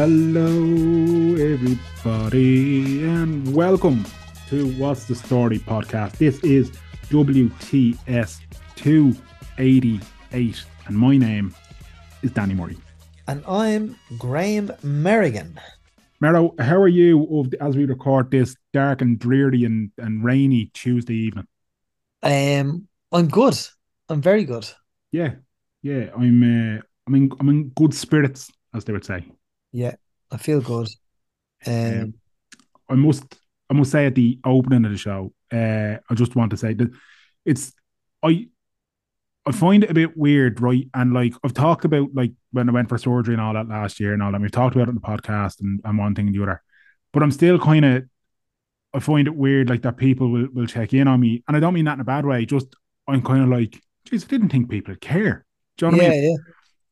Hello, everybody, and welcome to What's the Story podcast. This is WTS 288, and my name is Danny Murray. And I'm Graham Merrigan. Mero, how are you of the, as we record this dark and dreary and, and rainy Tuesday evening? Um, I'm good. I'm very good. Yeah, yeah, I'm. Uh, I'm in. I'm in good spirits, as they would say. Yeah, I feel good. Um, Um, I must I must say at the opening of the show, uh, I just want to say that it's I I find it a bit weird, right? And like I've talked about like when I went for surgery and all that last year and all that. We've talked about it on the podcast and, and one thing and the other. But I'm still kind of I find it weird like that people will, will check in on me. And I don't mean that in a bad way, just I'm kind of like, geez, I didn't think people would care. Do you know what I mean? yeah.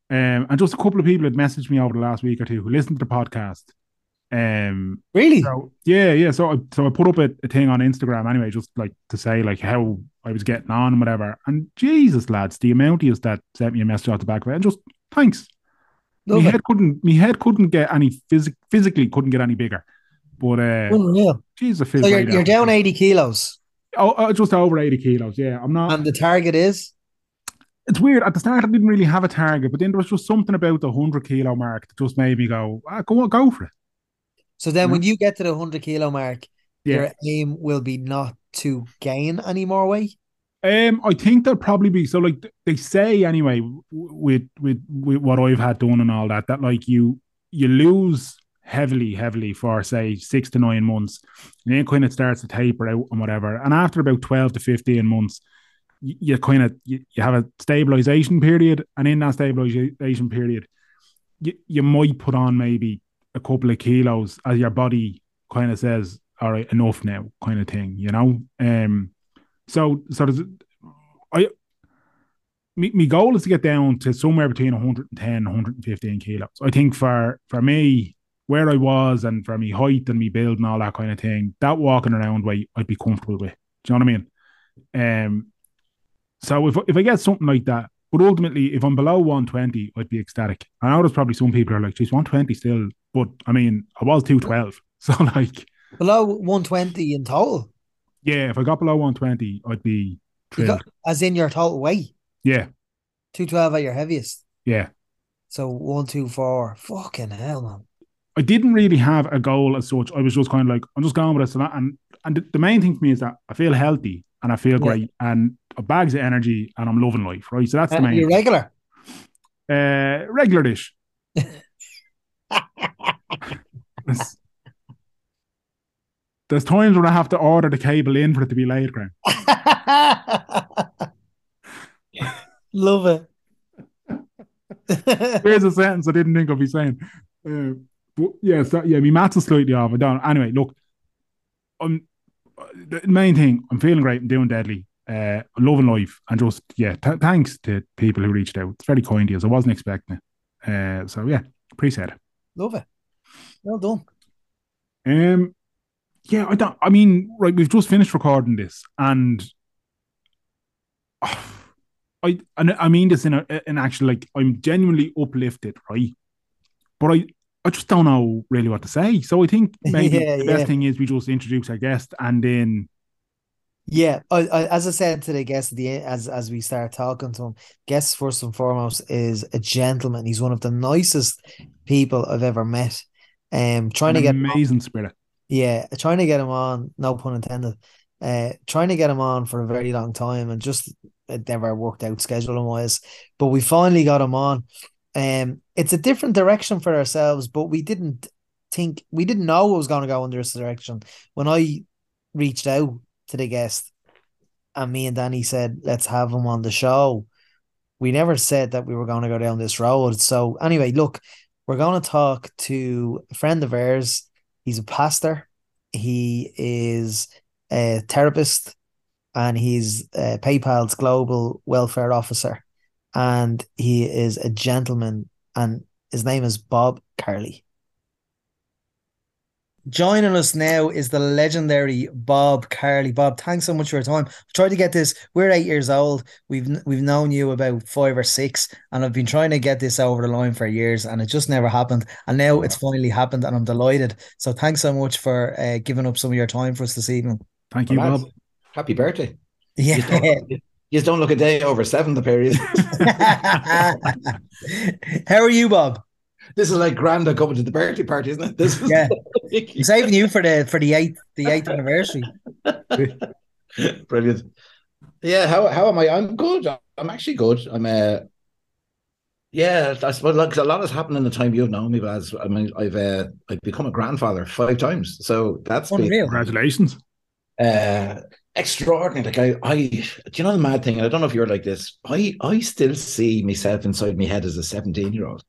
Um, and just a couple of people had messaged me over the last week or two who listened to the podcast. Um, Really? so yeah, yeah. So I so I put up a, a thing on Instagram anyway, just like to say like how I was getting on and whatever. And Jesus, lads, the amount of that sent me a message out the back of it, and just thanks. Love my it. head couldn't my head couldn't get any physic physically couldn't get any bigger. But uh Unreal. Jesus, So you're, great you're down 80 kilos. Oh, uh, just over 80 kilos. Yeah. I'm not And the target is? It's weird. At the start I didn't really have a target, but then there was just something about the hundred kilo mark that just made me go, ah, go on, go for it. So then Yeah. when you get to the 100 kilo mark, Yeah. your aim will be not to gain any more weight. Um, I think there'll probably be so like they say anyway with with with what I've had done and all that that like you you lose heavily heavily for say six to nine months and then kind of starts to taper out and whatever and after about 12 to 15 months you, kind of you, you have a stabilization period and in that stabilization period you, you might put on maybe a couple of kilos as your body kind of says all right enough now kind of thing you know um so so there's I my, my goal is to get down to somewhere between 110 and 115 kilos. I think for for me, where I was and for me height and me build and all that kind of thing, that walking around weight I'd be comfortable with. Do you know what I mean? Um so if if I get something like that, but ultimately if I'm below 120, I'd be ecstatic. I know there's probably some people are like, geez, 120 still, but I mean I was 212. So like Below 120 in total. yeah, if I got below 120, I'd be thrilled. got, as in your total weight. Yeah, 212 at your heaviest. yeah. So 124. Fucking hell, man. I didn't really have a goal as such. I was just kind of like, I'm just going with this and that. And, and the, the main thing for me is that I feel healthy and I feel Yeah. great and bags of energy and I'm loving life, right? So that's the Uh, main you're regular. uh, regular dish. there's, there's times when I have to order the cable in for it to be laid, Graham. Love it. Here's a sentence I didn't think I'd be saying. Uh, but yeah, so yeah, my maths is slightly off. I don't. Anyway, look, I'm the main thing. I'm feeling great. I'm doing deadly. Uh, loving life, and just yeah, th- thanks to people who reached out. It's very kind of you. I wasn't expecting it. Uh, so yeah, appreciate it. Love it. Well done. Um, yeah, I don't. I mean, right, we've just finished recording this, and I, and I mean this in a, in actual like I'm genuinely uplifted, right? But I, I just don't know really what to say. So I think maybe Yeah, the best yeah. thing is we just introduce our guest, and then Yeah, I, I, as I said to the guest at the end, as as we start talking to him, guest first and foremost is a gentleman. He's one of the nicest people I've ever met. Um, trying to an get him amazing spirit. yeah, trying to get him on. No pun intended. Uh, trying to get him on for a very long time, and just it never worked out scheduling wise. But we finally got him on. Um, it's a different direction for ourselves, but we didn't think we didn't know it was going to go in this direction. When I reached out to the guest, and me and Danny said, "Let's have him on the show." We never said that we were going to go down this road. So anyway, look, we're going to talk to a friend of ours. He's a pastor. He is a therapist, and he's PayPal's global welfare officer, and he is a gentleman, and his name is Bob Carley. Joining us now is the legendary Bob Carley. Bob, thanks so much for your time. Try to get this. We're eight years old. We've we've known you about five or six, and I've been trying to get this over the line for years, and it just never happened. And now it's finally happened, and I'm delighted. So thanks so much for uh, giving up some of your time for us this evening. Thank you, Bob. Happy birthday. Yeah. You don't, you don't look a day over seven, the period. How are you, Bob? This is like Granda coming to the birthday party, isn't it? This is Yeah. I'm saving you for the for the eighth the eighth anniversary. brilliant. Yeah, how how am I? I'm good. I'm actually good. I'm uh yeah, I suppose like a lot has happened in the time you've known me, Baz. I mean, I've uh, I've become a grandfather five times, so that's been, Unreal. Congratulations. uh extraordinary like i i do you know the mad thing and i don't know if you're like this i i still see myself inside my head as a 17 year old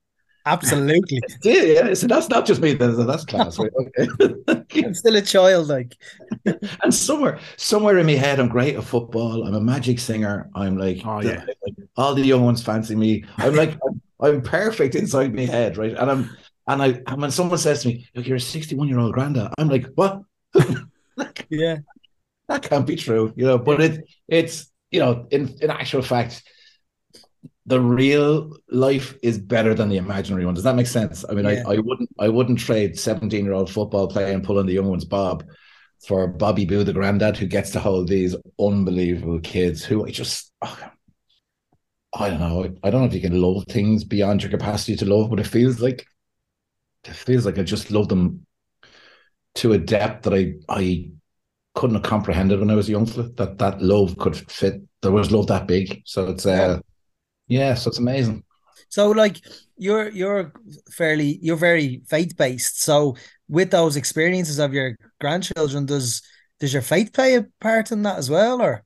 Absolutely. yeah yeah. So that's not just me that's, that's class. Right okay. I'm still a child, like. And somewhere somewhere in my head i'm great at football. I'm a magic singer. I'm like, Oh, yeah. like, all the young ones fancy me. I'm like I'm, I'm perfect inside my head right? And i'm and i and when someone says to me look you're a 61 year old granddad," i'm like what? Yeah. that can't be true, you know. But it it's you know, in in actual fact, the real life is better than the imaginary one. Does that make sense? I mean, Yeah. I, I wouldn't I wouldn't trade 17 year old football player and pulling the young ones Bob for Bobby Boo, the granddad, who gets to hold these unbelievable kids who I just oh, I don't know. I don't know if you can love things beyond your capacity to love, but it feels like it feels like I just love them to a depth that I I couldn't have comprehended when I was a youngster that that love could fit. There was love that big, so it's uh, yeah, so it's amazing. So like you're you're fairly you're very faith based. So with those experiences of your grandchildren, does does your faith play a part in that as well, or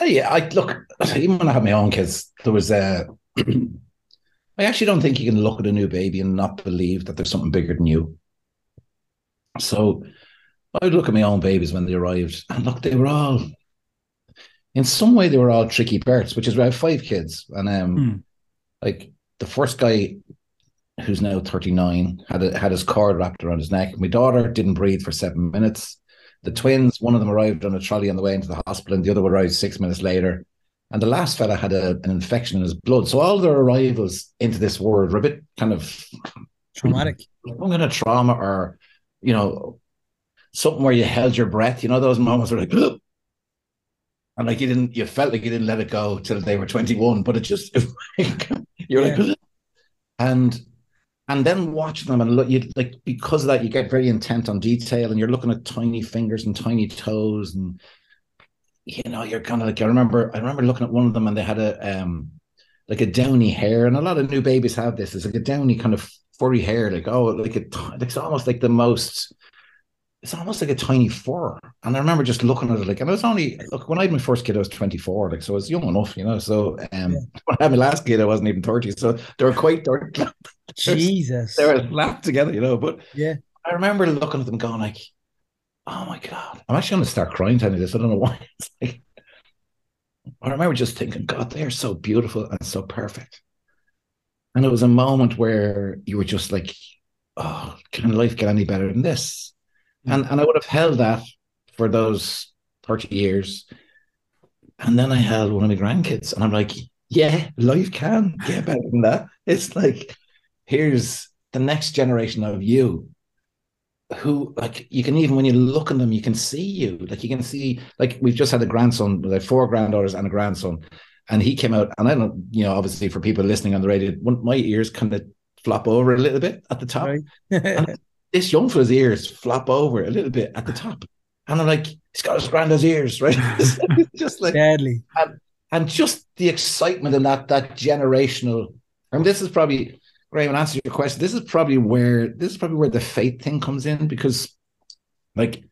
Uh, yeah, I look even when I had my own kids, there was uh, I actually don't think you can look at a new baby and not believe that there's something bigger than you. So I would look at my own babies when they arrived, and look, they were all in some way they were all tricky births, which is why I have five kids, and um, Hmm. like the first guy who's now 39 had a, had his cord wrapped around his neck. My daughter didn't breathe for seven minutes. The twins, one of them arrived on a trolley on the way into the hospital, and the other arrived six minutes later. And the last fella had a, an infection in his blood. So all their arrivals into this world were a bit kind of traumatic? of trauma or, you know, something where you held your breath. You know, those moments were like. And like you didn't, you felt like you didn't let it go till they were 21, but it just, you're like, and, and then watching them and look, you like, because of that, you get very intent on detail and you're looking at tiny fingers and tiny toes and, you know, you're kind of like, I remember, I remember looking at one of them and they had a, um, like a downy hair, and a lot of new babies have this. It's like a downy kind of furry hair, like oh, like a, it's almost like the most. It's almost like a tiny fur, and I remember just looking at it like, and I was only look when I had my first kid, I was twenty four, like so I was young enough, you know. So um, when I had my last kid, I wasn't even thirty, so they were quite they were, Jesus. they were slapped together, you know. But Yeah. I remember looking at them, going like, "Oh my god!" I'm actually going to start crying telling you this. I don't know why. It's like, I remember just thinking, God, they are so beautiful and so perfect. And it was a moment where you were just like, oh, can life get any better than this? And and I would have held that for those 30 years. And then I held one of my grandkids, and I'm like, yeah, life can get better than that. It's like, here's the next generation of you who like you can even when you look at them you can see you like you can see like we've just had a grandson like four granddaughters and a grandson and he came out and I don't you know obviously for people listening on the radio one, my ears kind of flop over a little bit at the top Right. this young fella's ears flop over a little bit at the ah. top and I'm like he's got his granddad's ears right just like Deadly. and and, just the excitement and that that generational I mean this is probably Graham, answer your question, this is probably where this is probably where the faith thing comes in because, like,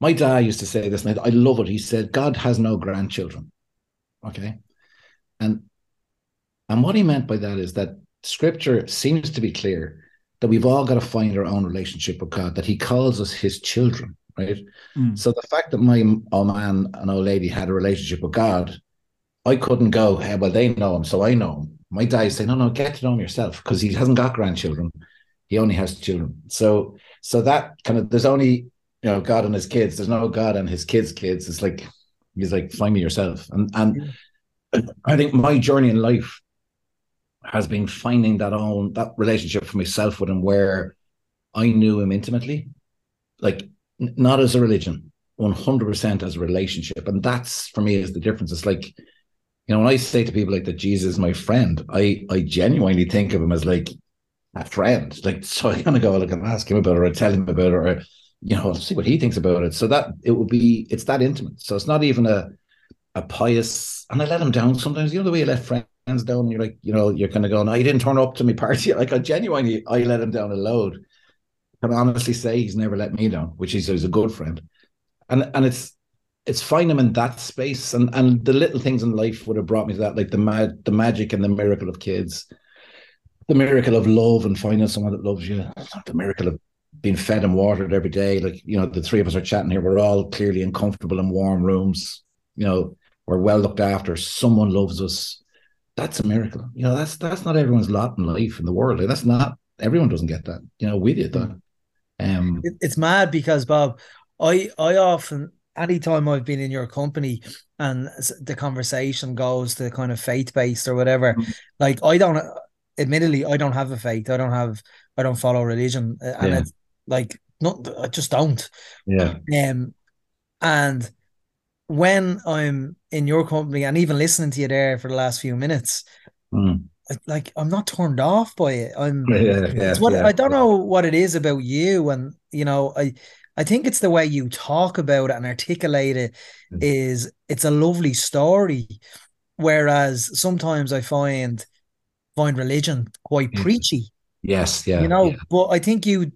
my dad used to say this, and I love it. He said, "God has no grandchildren." Okay, and and what he meant by that is that Scripture seems to be clear that we've all got to find our own relationship with God. That He calls us His children, right? Mm. So the fact that my old man and old lady had a relationship with God, I couldn't go, hey, well, they know him, so I know him. My dad say, no, no, get to know him yourself because he hasn't got grandchildren. He only has children. So So that kind of there's only you know God and his kids. There's no God and his kids' kids. It's like he's like find me yourself. And and I think my journey in life has been finding that own that relationship for myself with him where I knew him intimately, like n- not as a religion, 100% as a relationship. And that's for me is the difference. It's like, you know, when I say to people like that Jesus is my friend, I I genuinely think of him as like a friend. Like, so I kind of go, like, and ask him about it, or I tell him about it, or you know, see what he thinks about it. So that it will be, it's that intimate. So it's not even a a pious, and I let him down sometimes. You know the way you let friends down, and you're like, you know, you're kind of going, "Oh, he didn't turn up to me party." Like I genuinely, I let him down a load. I can honestly say he's never let me down, which is he's a good friend, and and it's it's finding him in that space, and and the little things in life would have brought me to that, like the mad, the magic and the miracle of kids, the miracle of love and finding someone that loves you, the miracle of being fed and watered every day. Like you know, the three of us are chatting here. We're all clearly in comfortable and warm rooms. You know, we're well looked after. Someone loves us. That's a miracle. You know, that's that's not everyone's lot in life in the world. That's not everyone doesn't get that. You know, we did that. Um, It- it's mad because Bob, I I often anytime I've been in your company and the conversation goes to kind of faith based or whatever, Mhm. like I don't admittedly I don't have a faith. I don't have I don't follow religion and Yeah. it's like not I just don't. yeah, Um and when I'm in your company and even listening to you there for the last few minutes, Mm. Like I'm not turned off by it. I'm yeah, yeah. it's what yeah. I don't know what it is about you, and you know, I I think it's the way you talk about it and articulate it Mm. is it's a lovely story. Whereas sometimes I find find religion quite Yeah. preachy, Yes, yeah, you know. yeah. But I think you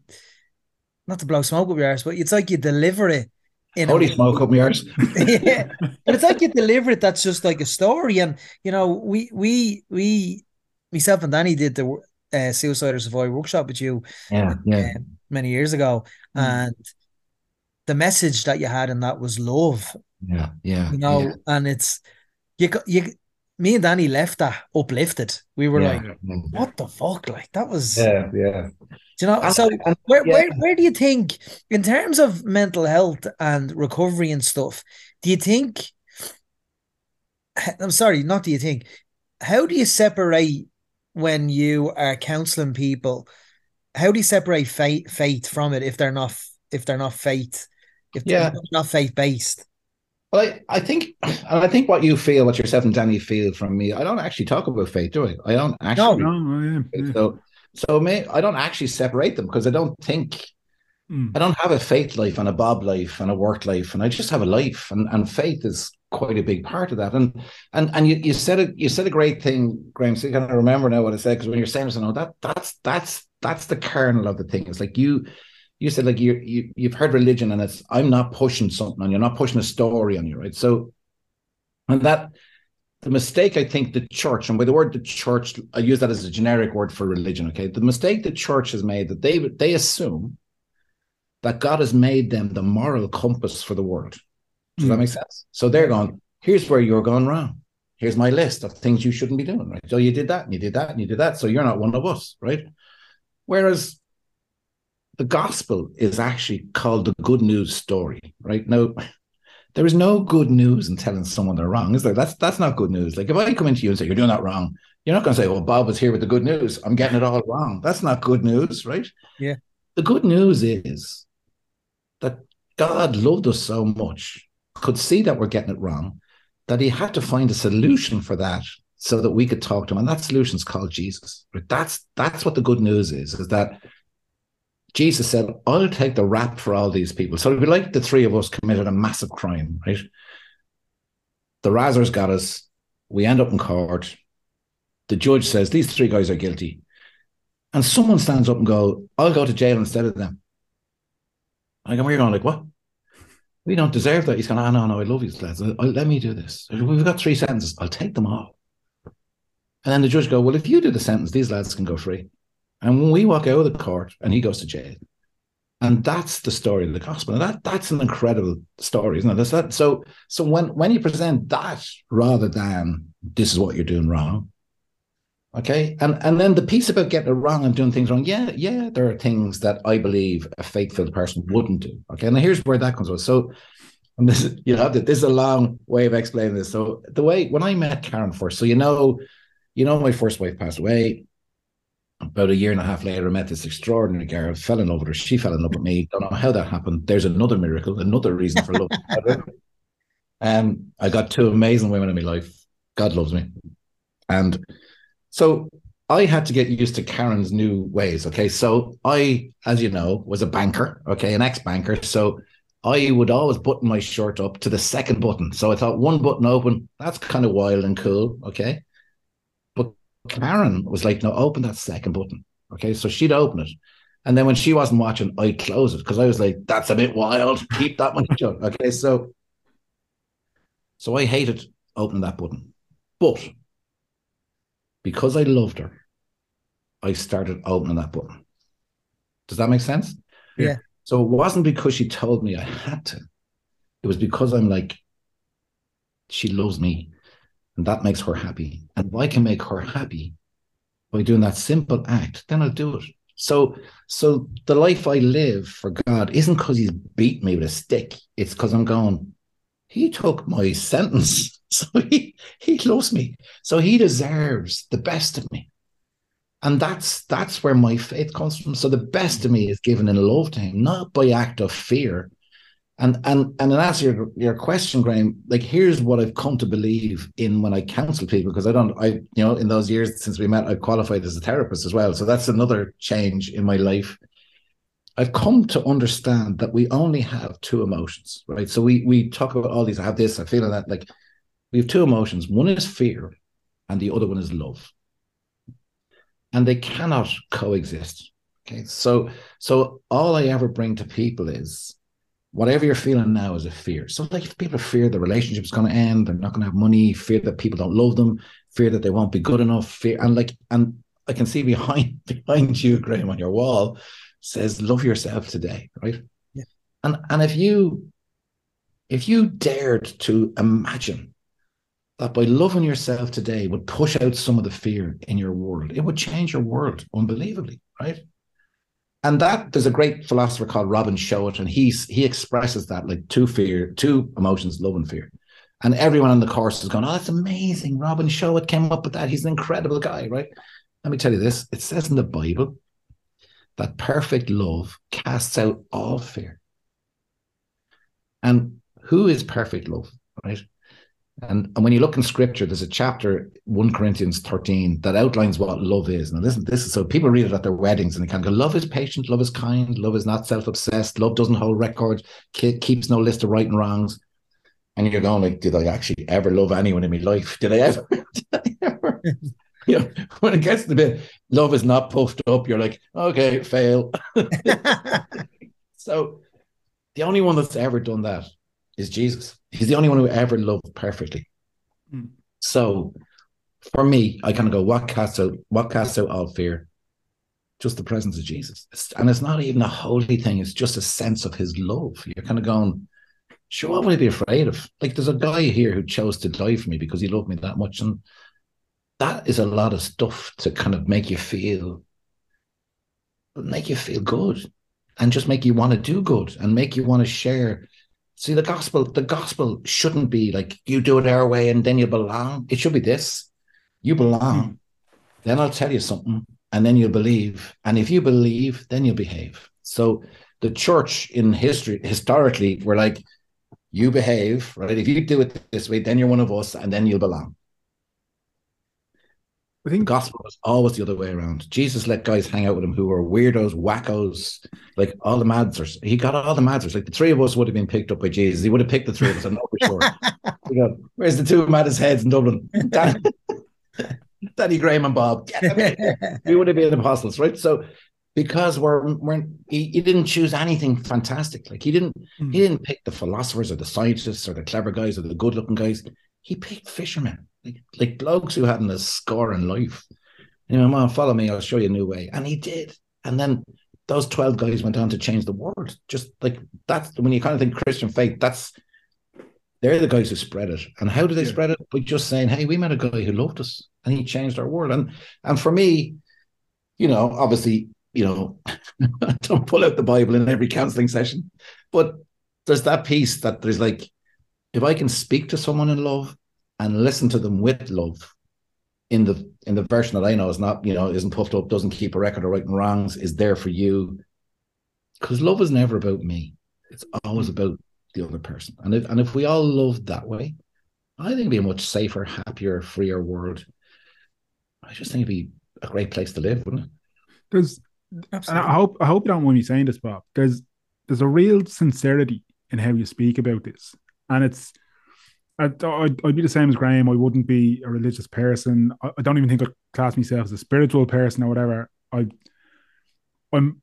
not to blow smoke up your arse, but it's like you deliver it in Holy smoke up my ears. yeah, but it's like you deliver it. That's just like a story, and you know, we we we myself and Danny did the uh, Suicide or Survive workshop with you Yeah, yeah, uh, many years ago, Mm. and the message that you had in that was love, yeah, yeah. you know, yeah, and it's you got you. Me and Danny left that uplifted. We were yeah, like, "What the fuck?" Like that was, Yeah, yeah. Do you know. And- So and- where yeah. where where do you think, in terms of mental health and recovery and stuff, do you think? I'm sorry, not do you think? How do you separate when you are counseling people? How do you separate faith faith from it if they're not if they're not faith if Yeah. they're not faith based? Well, I, I think, and I think what you feel, what yourself and Danny feel from me, I don't actually talk about faith, do I? I don't actually. No, yeah, yeah. So, so may, I don't actually separate them because I don't think Mm. I don't have a faith life and a Bob life and a work life, and I just have a life, and, and faith is quite a big part of that. And and and you, you said it, you said a great thing, Graham. So you kind of remember now what I said because when you're saying this, I know that that's that's that's the kernel of the thing. It's like you you said like you you you've heard religion, and it's I'm not pushing something on you, I'm not pushing a story on you, right? So and that the mistake I think the church, and by the word the church, I use that as a generic word for religion. Okay, the mistake the church has made that they they assume that God has made them the moral compass for the world. Does that Mm. make sense? So they're going, here's where you're going wrong. Here's my list of things you shouldn't be doing, right? So you did that and you did that and you did that. So you're not one of us, right? Whereas the gospel is actually called the good news story, right? Now, there is no good news in telling someone they're wrong, is there? That's that's not good news. Like if I come into you and say you're doing that wrong, you're not going to say, "Well, Bob was here with the good news. I'm getting it all wrong." That's not good news, right? Yeah. The good news is that God loved us so much, could see that we're getting it wrong, that He had to find a solution for that, so that we could talk to Him, and that solution's called Jesus. That's that's what the good news is. Is that Jesus said, I'll take the rap for all these people. So it'd be like the three of us committed a massive crime, right? The Razzers got us. We end up in court. The judge says, These three guys are guilty. And someone stands up and go, I'll go to jail instead of them. And we're going, like, what? We don't deserve that. He's going, oh, ah, no, no, I love these lads. Let me do this. We've got three sentences. I'll take them all. And then the judge go, well, if you do the sentence, these lads can go free. And when we walk out of the court and he goes to jail, and that's the story of the gospel. And that that's an incredible story, isn't it? That. So so when when you present that rather than this is what you're doing wrong, Okay. And and then the piece about getting it wrong and doing things wrong. Yeah, yeah, there are things that I believe a faith-filled person wouldn't do. Okay. And here's where that comes from. So and this is, you know, this is a long way of explaining this. So the way when I met Karen first, so you know, you know, my first wife passed away. About a year and a half later, I met this extraordinary girl, fell in love with her. She fell in love with me. Don't know how that happened. There's another miracle, another reason for love. um, I got two amazing women in my life. God loves me. And so I had to get used to Karen's new ways. Okay. So I, as you know, was a banker, okay, an ex banker. So I would always button my shirt up to the second button. So I thought one button open, that's kind of wild and cool. Okay. Karen was like, no, open that second button. Okay. So she'd open it. And then when she wasn't watching, I'd close it because I was like, that's a bit wild. Keep that one shut. Okay. So, so I hated opening that button. But because I loved her, I started opening that button. Does that make sense? Yeah. So it wasn't because she told me I had to. It was because I'm like, she loves me and that makes her happy. And if I can make her happy by doing that simple act, then I'll do it. So, so the life I live for God isn't because he's beat me with a stick. It's because I'm going, he took my sentence. So he, he loves me. So he deserves the best of me. And that's that's where my faith comes from. So the best of me is given in love to him, not by act of fear. And and and in answer your, your question, Graham, like here's what I've come to believe in when I counsel people, because I don't I you know, in those years since we met, I qualified as a therapist as well. So that's another change in my life. I've come to understand that we only have two emotions, right? So we we talk about all these. I have this. I feel that like we have two emotions. One is fear, and the other one is love, and they cannot coexist. Okay, so so all I ever bring to people is whatever you're feeling now is a fear. So like if people fear the relationship is going to end, they're not going to have money, fear that people don't love them, fear that they won't be good enough, fear and like and I can see behind behind you, Graham, on your wall says love yourself today, right? Yeah. And and if you if you dared to imagine that by loving yourself today would push out some of the fear in your world. It would change your world unbelievably, right? And that there's a great philosopher called Robin Showett, and he's he expresses that like two fear, two emotions, love and fear. And everyone on the course is going, Oh, that's amazing. Robin Showett came up with that. He's an incredible guy, right? Let me tell you this. It says in the Bible that perfect love casts out all fear. And who is perfect love, right? And, and when you look in scripture, there's a chapter, 1 Corinthians 13, that outlines what love is. Now, this, this is so people read it at their weddings and they kind of go, Love is patient, love is kind, love is not self obsessed, love doesn't hold records, keeps no list of right and wrongs. And you're going, like, Did I actually ever love anyone in my life? Did I ever? Did I ever? you know, when it gets to the bit, love is not puffed up, you're like, Okay, fail. so the only one that's ever done that is Jesus. He's the only one who ever loved perfectly. Mm. So for me, I kind of go, what casts out what casts out all fear? Just the presence of Jesus. It's, and it's not even a holy thing, it's just a sense of his love. You're kind of going, sure, what would I be afraid of? Like there's a guy here who chose to die for me because he loved me that much. And that is a lot of stuff to kind of make you feel make you feel good and just make you want to do good and make you want to share See, the gospel, the gospel shouldn't be like you do it our way and then you belong. It should be this. You belong. Mm. Then I'll tell you something, and then you'll believe. And if you believe, then you'll behave. So the church in history, historically, we're like, you behave, right? If you do it this way, then you're one of us, and then you'll belong. I think gospel was always the other way around. Jesus let guys hang out with him who were weirdos, wackos, like all the madzers. He got all the madzers. Like the three of us would have been picked up by Jesus. He would have picked the three of us. I know for sure. Where's the two maddest heads in Dublin? Danny, Danny Graham and Bob. we would have been apostles, right? So because we're we're he, he, didn't choose anything fantastic. Like he didn't mm. he didn't pick the philosophers or the scientists or the clever guys or the good looking guys. He picked fishermen like, like blokes who hadn't a score in life. You know, man, follow me, I'll show you a new way. And he did. And then those 12 guys went on to change the world. Just like that's when you kind of think Christian faith, that's they're the guys who spread it. And how do they yeah. spread it? By just saying, hey, we met a guy who loved us and he changed our world. And and for me, you know, obviously, you know, don't pull out the Bible in every counseling session, but there's that piece that there's like, if I can speak to someone in love and listen to them with love, in the in the version that I know is not, you know, isn't puffed up, doesn't keep a record of right and wrongs, is there for you. Because love is never about me. It's always mm. about the other person. And if and if we all loved that way, I think it'd be a much safer, happier, freer world. I just think it'd be a great place to live, wouldn't it? There's Absolutely. I hope I hope you don't mind me saying this, Bob. There's there's a real sincerity in how you speak about this, and it's I'd, I'd, I'd, be the same as Graham. I wouldn't be a religious person. I, I, don't even think I'd class myself as a spiritual person or whatever. I, I'm,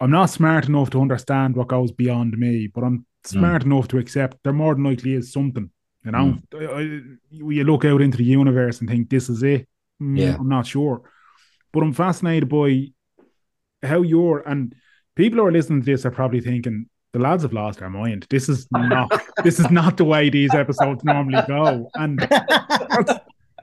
I'm not smart enough to understand what goes beyond me, but I'm smart mm. enough to accept there more than likely is something. You know, mm. I, you look out into the universe and think this is it. Mm, yeah. I'm not sure, but I'm fascinated by how you're and people who are listening to this are probably thinking the lads have lost their mind. This is not this is not the way these episodes normally go, and that's,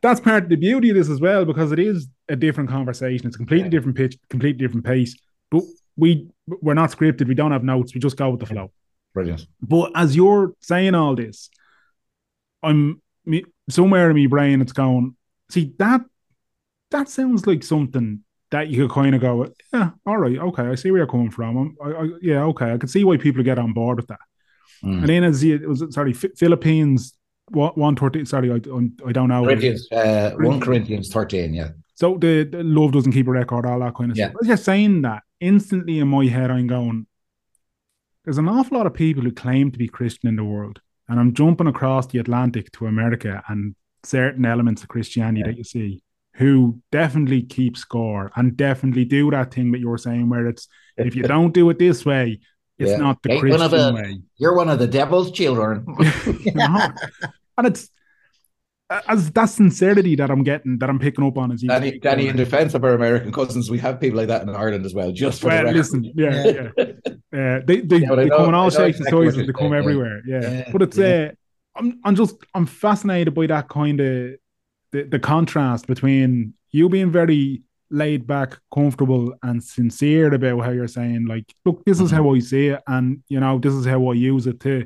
that's part of the beauty of this as well because it is a different conversation. It's a completely different pitch, completely different pace. But we we're not scripted. We don't have notes. We just go with the flow. Brilliant. But as you're saying all this, I'm me, somewhere in my brain. It's going. See that that sounds like something that you could kind of go, yeah, all right, okay, I see where you're coming from. I, I, yeah, okay, I can see why people get on board with that. Mm. And then as it was sorry, Philippians one thirteen. Sorry, I, I don't know. Corinthians, uh, one Corinthians thirteen, yeah. So the, the, love doesn't keep a record, all that kind of yeah. stuff. As you're saying that, instantly in my head, I'm going. There's an awful lot of people who claim to be Christian in the world, and I'm jumping across the Atlantic to America and certain elements of Christianity yeah. that you see who definitely keep score and definitely do that thing that you're saying where it's if you don't do it this way, it's yeah. not the Christian the, way. You're one of the devil's children. And it's as that sincerity that I'm getting, that I'm picking up on. As Danny, Danny in defense of our American cousins, we have people like that in Ireland as well. Just for well, the listen, yeah, yeah. uh, they they, yeah, they come in all shapes and sizes. They come everywhere. Yeah, yeah. but it's uh, I'm I'm just I'm fascinated by that kind of the, the contrast between you being very laid back, comfortable, and sincere about how you're saying, like, look, this is mm-hmm. how I see it, and you know, this is how I use it to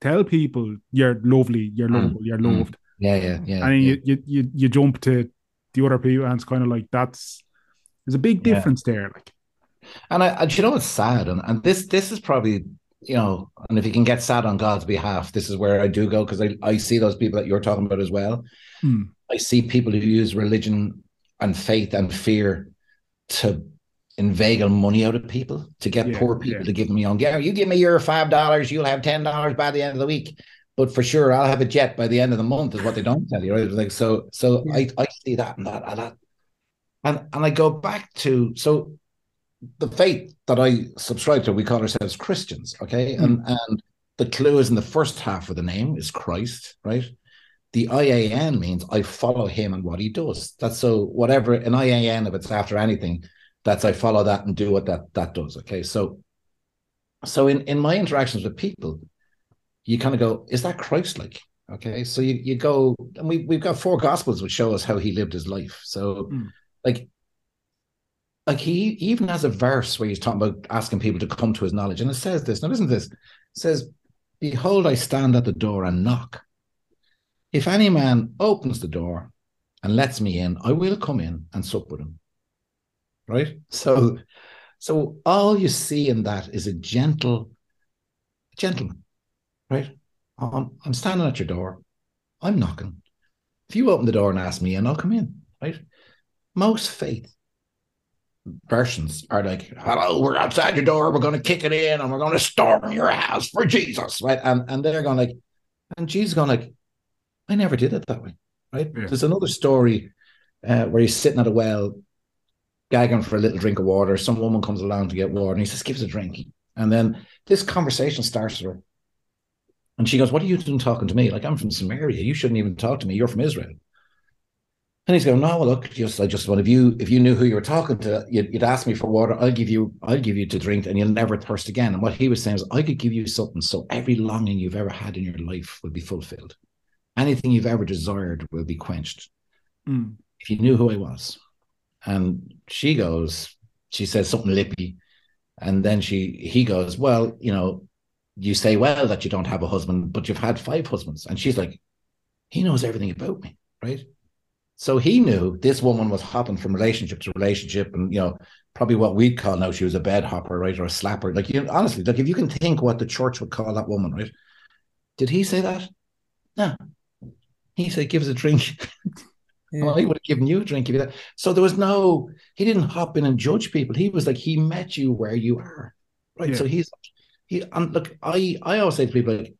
tell people you're lovely, you're mm. lovable, you're mm. loved. Yeah, yeah, yeah. And yeah. You, you you you jump to the other people, and it's kind of like that's there's a big difference yeah. there, like. And I, and you know, it's sad, and and this this is probably you know, and if you can get sad on God's behalf, this is where I do go because I, I see those people that you're talking about as well. Hmm. I see people who use religion and faith and fear to inveigle money out of people to get yeah, poor people yeah. to give me young. Yeah, you give me your five dollars, you'll have ten dollars by the end of the week. But for sure, I'll have a jet by the end of the month. Is what they don't tell you, right? Like so, so yeah. I I see that and that and that, and and I go back to so the faith that I subscribe to. We call ourselves Christians, okay, mm. and and the clue is in the first half of the name is Christ, right? The IAN means I follow him and what he does. That's so whatever an IAN, if it's after anything, that's I follow that and do what that that does. Okay. So so in, in my interactions with people, you kind of go, is that Christ like? Okay. So you, you go, and we we've got four gospels which show us how he lived his life. So mm. like like he, he even has a verse where he's talking about asking people to come to his knowledge. And it says this. Now listen to this. It says, Behold, I stand at the door and knock. If any man opens the door and lets me in, I will come in and sup with him. Right? So, so all you see in that is a gentle gentleman, right? I'm, I'm standing at your door. I'm knocking. If you open the door and ask me in, I'll come in, right? Most faith versions are like, hello, we're outside your door, we're going to kick it in and we're going to storm your house for Jesus, right? And, and they're going like, and Jesus going like, I never did it that way. Right. Yeah. There's another story uh, where he's sitting at a well, gagging for a little drink of water. Some woman comes along to get water, and he says, "Give us a drink." And then this conversation starts with her, and she goes, "What are you doing talking to me? Like I'm from Samaria. You shouldn't even talk to me. You're from Israel." And he's going, "No, well, look, just I just want if you if you knew who you were talking to, you'd, you'd ask me for water. I'll give you I'll give you to drink, and you'll never thirst again." And what he was saying is, I could give you something, so every longing you've ever had in your life will be fulfilled anything you've ever desired will be quenched. Mm. if you knew who I was. And she goes, she says something lippy. And then she he goes, Well, you know, you say well that you don't have a husband, but you've had five husbands. And she's like, He knows everything about me, right? So he knew this woman was hopping from relationship to relationship, and you know, probably what we'd call now she was a bed hopper, right, or a slapper. Like you, honestly, like if you can think what the church would call that woman, right? Did he say that? No. He said, "Give us a drink." Yeah. Well, he would have given you a drink if you. So there was no. He didn't hop in and judge people. He was like he met you where you are, right? Yeah. So he's he. And look, I I always say to people like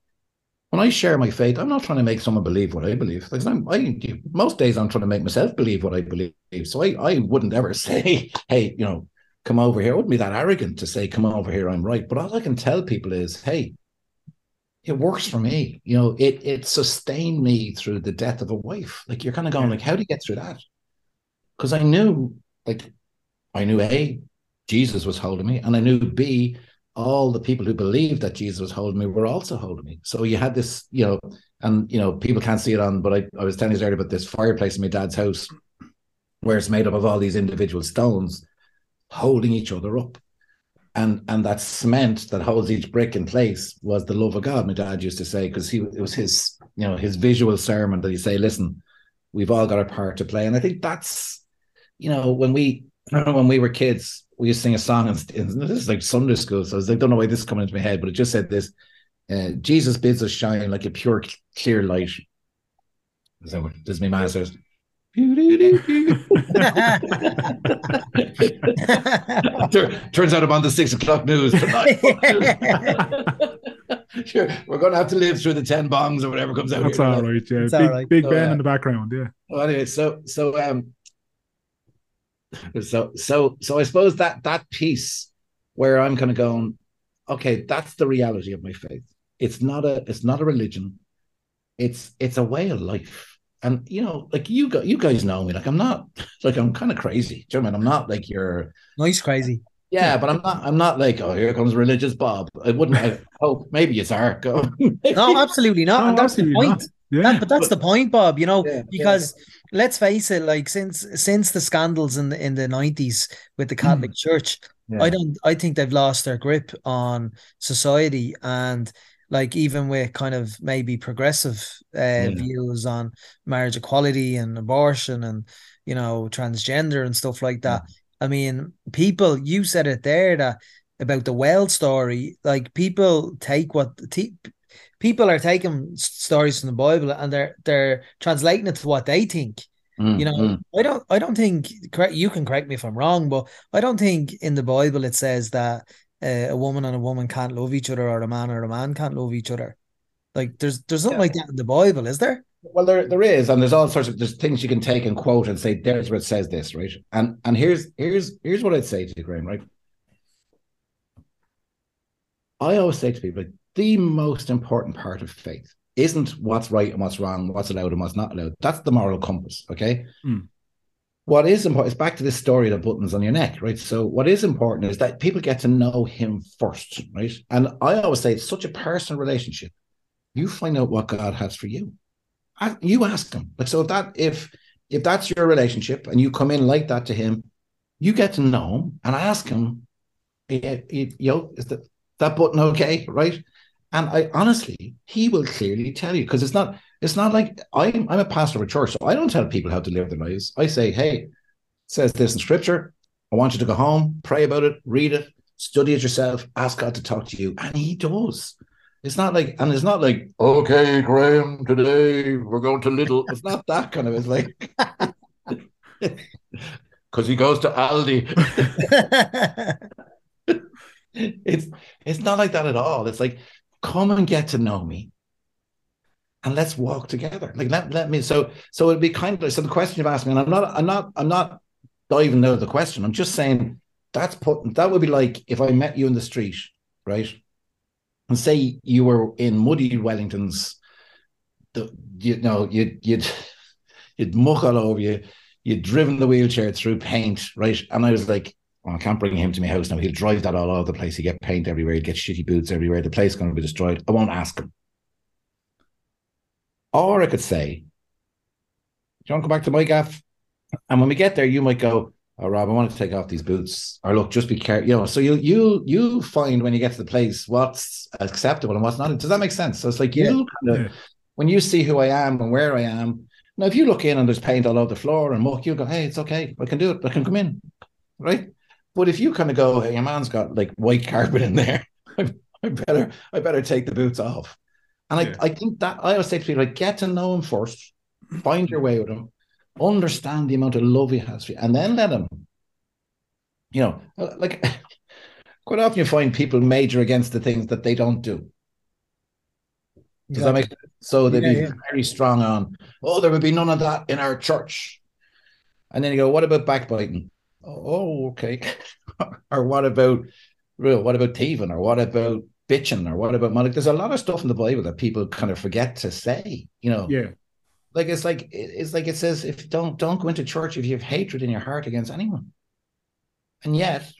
when I share my faith, I'm not trying to make someone believe what I believe. Like I'm, I, most days I'm trying to make myself believe what I believe. So I, I wouldn't ever say, hey, you know, come over here. I wouldn't be that arrogant to say, come over here, I'm right. But all I can tell people is, hey, it works for me. You know, it it sustained me through the death of a wife. Like you're kind of going, like, how do you get through that? Because I knew, like, I knew A, Jesus was holding me, and I knew B, all the people who believed that Jesus was holding me were also holding me. So you had this, you know, and you know, people can't see it on, but I, I was telling you earlier about this fireplace in my dad's house where it's made up of all these individual stones holding each other up. And and that cement that holds each brick in place was the love of God, my dad used to say, because he it was his, you know, his visual sermon that he say, listen, we've all got a part to play. And I think that's, you know, when we when we were kids, we used to sing a song, and this is like Sunday school. So I was like, don't know why this is coming into my head, but it just said this: uh, Jesus bids us shine like a pure, clear light. What this is? My master's. Turns out I'm on the six o'clock news tonight. sure, we're going to have to live through the ten bongs or whatever comes out. That's here, all right, yeah. It's big, right. Big so, Ben uh, in the background, yeah. Well, anyway, so so um, so so so I suppose that that piece where I'm kind of going, okay, that's the reality of my faith. It's not a it's not a religion. It's it's a way of life. And you know, like you got you guys know me. Like I'm not like I'm kind of crazy. Do you know I mean? I'm not like you're nice crazy. Yeah, but I'm not. I'm not like, oh, here comes religious Bob. I wouldn't. I hope maybe it's art. no, absolutely not. No, and that's the point. Not. Yeah. That, but that's but, the point, Bob. You know, yeah, because yeah let's face it, like since since the scandals in the in the nineties with the Catholic mm. Church, yeah. I don't I think they've lost their grip on society and like even with kind of maybe progressive uh, yeah. views on marriage equality and abortion and you know transgender and stuff like that. Yeah. I mean, people, you said it there that about the well story. Like people take what t- people are taking stories from the Bible and they're they're translating it to what they think. Mm, you know, mm. I don't I don't think correct you can correct me if I'm wrong, but I don't think in the Bible it says that uh, a woman and a woman can't love each other or a man or a man can't love each other. Like there's there's nothing yeah. like that in the Bible, is there? Well, there there is, and there's all sorts of there's things you can take and quote and say there's where it says this, right? And and here's here's here's what I'd say to you, Graham, right? I always say to people, like, the most important part of faith isn't what's right and what's wrong, what's allowed and what's not allowed. That's the moral compass. Okay. Mm. What is important is back to this story of the buttons on your neck, right? So, what is important is that people get to know him first, right? And I always say it's such a personal relationship. You find out what God has for you. You ask him. Like, so if that, if, if that's your relationship and you come in like that to him, you get to know him and ask him, know, is that, that button okay? Right. And I honestly, he will clearly tell you because it's not it's not like I'm I'm a pastor of a church, so I don't tell people how to live their lives. I say, hey, says this in scripture. I want you to go home, pray about it, read it, study it yourself, ask God to talk to you. And he does. It's not like, and it's not like, okay, Graham, today we're going to little. It's not that kind of, it's like because he goes to Aldi. it's it's not like that at all. It's like come and get to know me and let's walk together like let, let me so so it'd be kind of so the question you've asked me and i'm not i'm not i'm not diving into the question i'm just saying that's put that would be like if i met you in the street right and say you were in muddy wellingtons the, you know you'd you'd you'd muck all over you you'd driven the wheelchair through paint right and i was like I can't bring him to my house now. He'll drive that all over the place. He get paint everywhere. He'll get shitty boots everywhere. The place is going to be destroyed. I won't ask him. Or I could say, do you want to go back to my gaff? And when we get there, you might go, "Oh, Rob, I want to take off these boots," or "Look, just be careful." You know, so you you you find when you get to the place what's acceptable and what's not. Does that make sense? So it's like you Yeah. kind of when you see who I am and where I am. Now, if you look in and there's paint all over the floor and muck, you go, "Hey, it's okay. I can do it. I can come in." Right? But if you kind of go, "Hey, your man's got like white carpet in there," I, I better I better take the boots off. And Yeah. I, I think that I always say to people, like, get to know him first, find your way with him, understand the amount of love he has for you, and then let him, you know, like quite often you find people major against the things that they don't do. Does that make sense? So they'd Yeah, be yeah. very strong on, oh, there would be none of that in our church. And then you go, what about backbiting? Oh, okay. or what about real? What about thieving? Or what about bitching? Or what about like there's a lot of stuff in the Bible that people kind of forget to say, you know. Yeah. Like it's like it's like it says if don't don't go into church if you have hatred in your heart against anyone. And yet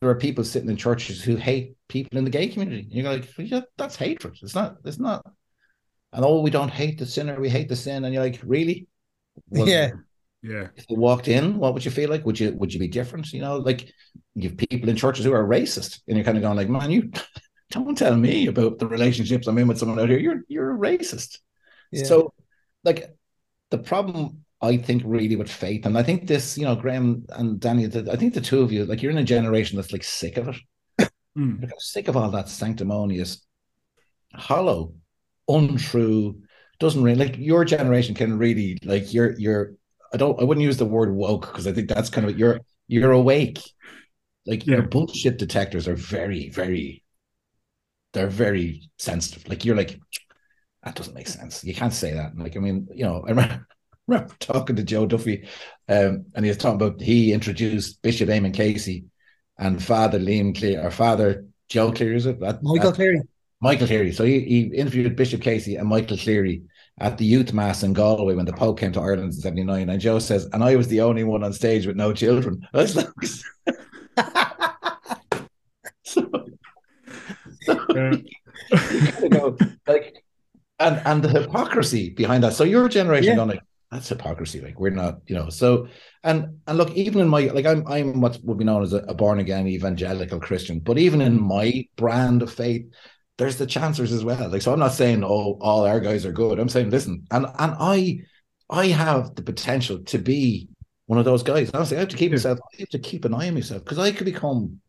there are people sitting in churches who hate people in the gay community. And you're like, yeah, that's hatred. It's not, it's not. And oh, we don't hate the sinner, we hate the sin. And you're like, really? Was- Yeah. Yeah. If you walked in, what would you feel like? Would you would you be different? You know, like you have people in churches who are racist, and you're kind of going like, man, you don't tell me about the relationships I'm in with someone out here. You're you're a racist. Yeah. So, like, the problem I think really with faith, and I think this, you know, Graham and Danny, I think the two of you, like, you're in a generation that's like sick of it. Mm. Sick of all that sanctimonious, hollow, untrue. Doesn't really like your generation can really like you're you're. I don't. I wouldn't use the word woke because I think that's kind of you're you're awake. Like Yeah. your bullshit detectors are very very. They're very sensitive. Like you're like, that doesn't make sense. You can't say that. Like I mean, you know, I remember, remember talking to Joe Duffy, um, and he was talking about he introduced Bishop Eamon Casey and Father Liam Clear or Father Joe Cleary, is it? That, Michael that- Cleary. Michael Cleary. So he, he interviewed Bishop Casey and Michael Cleary at the youth mass in Galway when the Pope came to Ireland in 79. And Joe says, and I was the only one on stage with no children. I was like, so, Uh, you kind of go, like, and and the hypocrisy behind that. So your generation Yeah. going like, that's hypocrisy. Like we're not, you know. So and and look, even in my like, I'm I'm what would be known as a, a born again evangelical Christian, but even in mm-hmm. my brand of faith, there's the chancers as well. Like, so I'm not saying oh all our guys are good. I'm saying listen, and and I I have the potential to be one of those guys. Honestly, I have to keep myself. I have to keep an eye on myself because I could become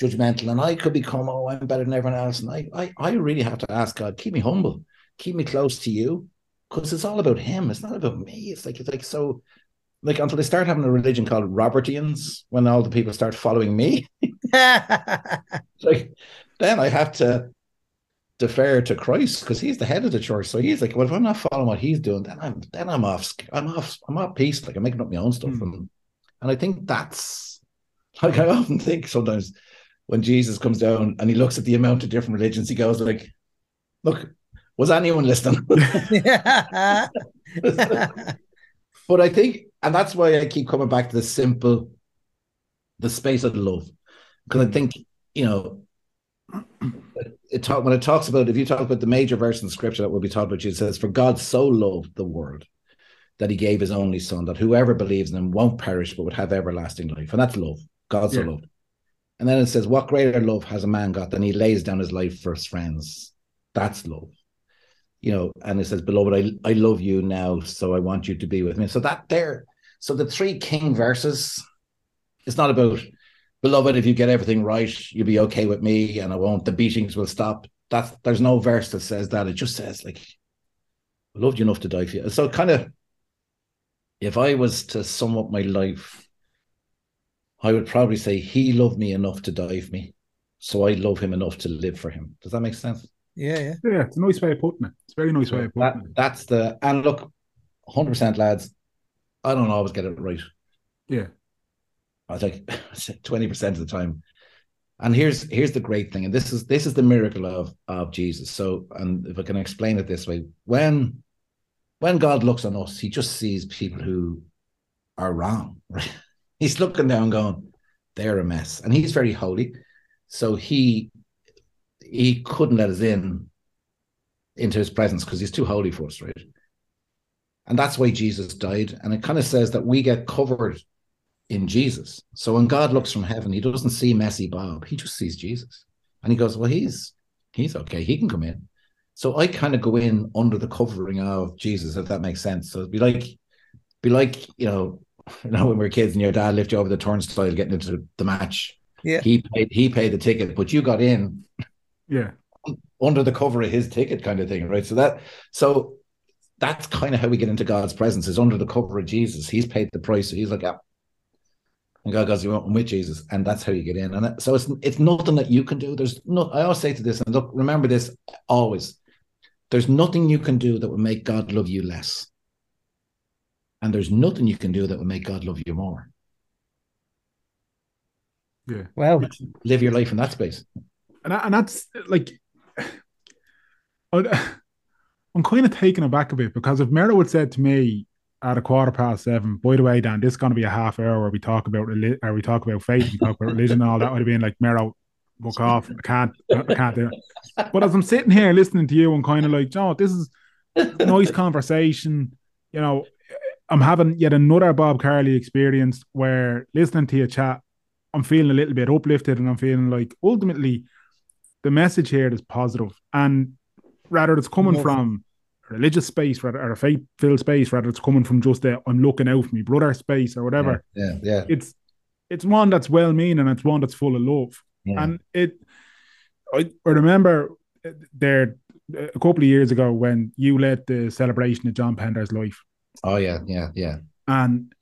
judgmental and I could become, oh, I'm better than everyone else. And I, I, I really have to ask God, keep me humble, keep me close to you, because it's all about Him. It's not about me. It's like it's like so, like until they start having a religion called Robertians, when all the people start following me, like then I have to defer to Christ because He's the head of the church. So He's like, well, if I'm not following what He's doing, then I'm then I'm off. I'm off. I'm off peace. Like I'm making up my own stuff, Hmm. and and I think that's like I often think sometimes when Jesus comes down and he looks at the amount of different religions, he goes like, "Look, was anyone listening?" but I think, and that's why I keep coming back to the simple, the space of love, because I mm. think you know, it, talk when it talks about if you talk about the major verse in scripture that will be taught about you, it says, "For God so loved the world." That he gave his only son, that whoever believes in him won't perish but would have everlasting life. And that's love. God so Yeah. loved. And then it says, What greater love has a man got than he lays down his life for his friends? That's love. You know, and it says, Beloved, I, I love you now, so I want you to be with me. So that there, so the three king verses, it's not about, Beloved, if you get everything right, you'll be okay with me and I won't, the beatings will stop. That's there's no verse that says that. It just says, like, I loved you enough to die for you. So kind of, if I was to sum up my life, I would probably say he loved me enough to die for me. So I love him enough to live for him. Does that make sense? yeah, yeah. yeah, it's a nice way of putting it. It's a very nice way of That, putting it. that's the and look, 100% lads, I don't always get it right. Yeah. I think 20% of the time. And here's here's the great thing, and this is this is the miracle of of Jesus. So, and if I can explain it this way, when when God looks on us, he just sees people who are wrong, right? He's looking down, going, they're a mess. And he's very holy. So he he couldn't let us in into his presence because he's too holy for us, right? And that's why Jesus died. And it kind of says that we get covered in Jesus. So when God looks from heaven, he doesn't see messy Bob. He just sees Jesus. And he goes, Well, he's he's okay. He can come in. So I kind of go in under the covering of Jesus, if that makes sense. So it'd be like be like, you know, you know, when we were kids and your dad lifted you over the turnstile getting into the match. Yeah. He paid he paid the ticket, but you got in Yeah. under the cover of his ticket kind of thing, right? So that so that's kind of how we get into God's presence is under the cover of Jesus. He's paid the price. So he's like, yeah. And God goes, you want with Jesus, and that's how you get in. And that, so it's it's nothing that you can do. There's no. I always say to this, and look, remember this always. There's nothing you can do that will make God love you less, and there's nothing you can do that will make God love you more. Yeah. Well, Live your life in that space. and, and that's like I- I'm kind of taken aback a bit because if Mero had said to me at a quarter past seven, by the way, Dan, this is going to be a half hour where we talk about reli- or we talk about faith, we talk about religion and all that, would have been like Mero, book off. I can't, I can't do it. But as I'm sitting here listening to you, I'm kind of like, Joe, this is a nice conversation. You know, I'm having yet another Bob Carley experience where listening to your chat, I'm feeling a little bit uplifted and I'm feeling like ultimately the message here is positive. And rather it's coming from a religious space rather or a faith filled space rather it's coming from just a I'm looking out for me brother space or whatever. Yeah, yeah, it's it's one that's well meaning and it's one that's full of love. Yeah. and it I, I remember there a couple of years ago when you led the celebration of John Pender's life oh yeah, yeah, yeah. and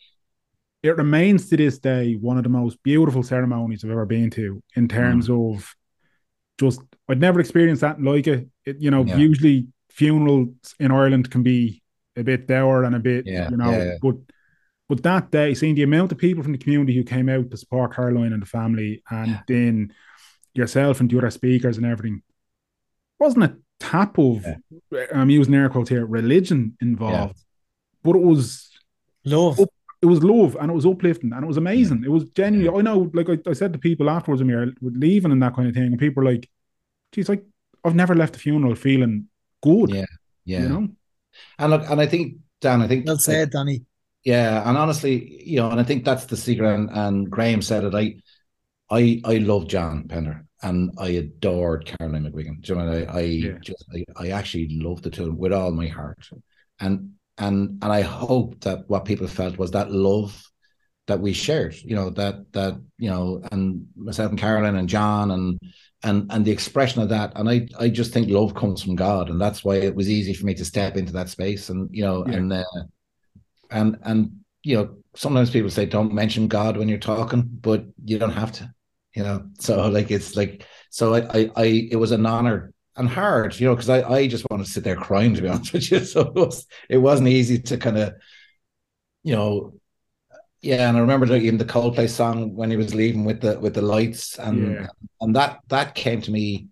it remains to this day one of the most beautiful ceremonies I've ever been to in hmm. terms of just I'd never experienced that like it. it you know, Yeah. usually funerals in Ireland can be a bit dour and a bit, Yeah, you know, yeah, but but that day, seeing the amount of people from the community who came out to support Caroline and the family, and then yourself and the other speakers and everything, wasn't a tap of I'm using air quotes here, religion involved, but it was Love. it was love and it was uplifting and it was amazing. It was genuinely. I know, like I, I said to people afterwards, when we were leaving and that kind of thing, and people were like, "Geez, like I've never left a funeral feeling good." Yeah, Yeah. you know. And look, and I think Dan, I think Well said, Danny. Yeah, and honestly, you know, and I think that's the secret. And, and Graham said it. I, I, I love John Pender, and I adored Caroline McGuigan. Do you know, I, I Yeah. just, I, I actually love the two with all my heart. And and and I hope that what people felt was that love that we shared. You know, that that you know, and myself and Caroline and John and and and the expression of that. And I, I just think love comes from God, and that's why it was easy for me to step into that space. And you know, Yeah. and. Uh, and and you know sometimes people say don't mention god when you're talking but you don't have to you know so like it's like so i i, I it was an honor and hard you know because i i just want to sit there crying to be honest with you so it was it wasn't easy to kind of you know yeah and i remember like even the coldplay song when he was leaving with the with the lights and Yeah. and that that came to me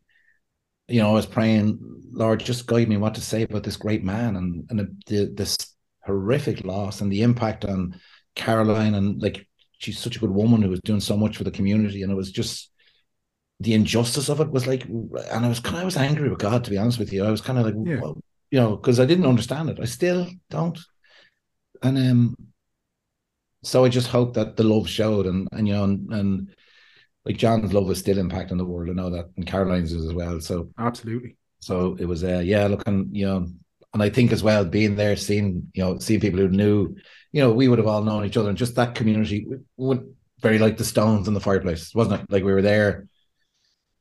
you know i was praying lord just guide me what to say about this great man and and the this horrific loss and the impact on Caroline and like she's such a good woman who was doing so much for the community and it was just the injustice of it was like and I was kind of I was angry with God to be honest with you I was kind of like Yeah. well, you know because I didn't understand it I still don't and um so I just hope that the love showed and and you know and, and like John's love is still impacting the world I know that and Caroline's is as well so Absolutely. so it was, uh, yeah, looking, you know, and I think as well, being there, seeing, you know, seeing people who knew, you know, we would have all known each other and just that community would very like the stones in the fireplace, wasn't it? Like we were there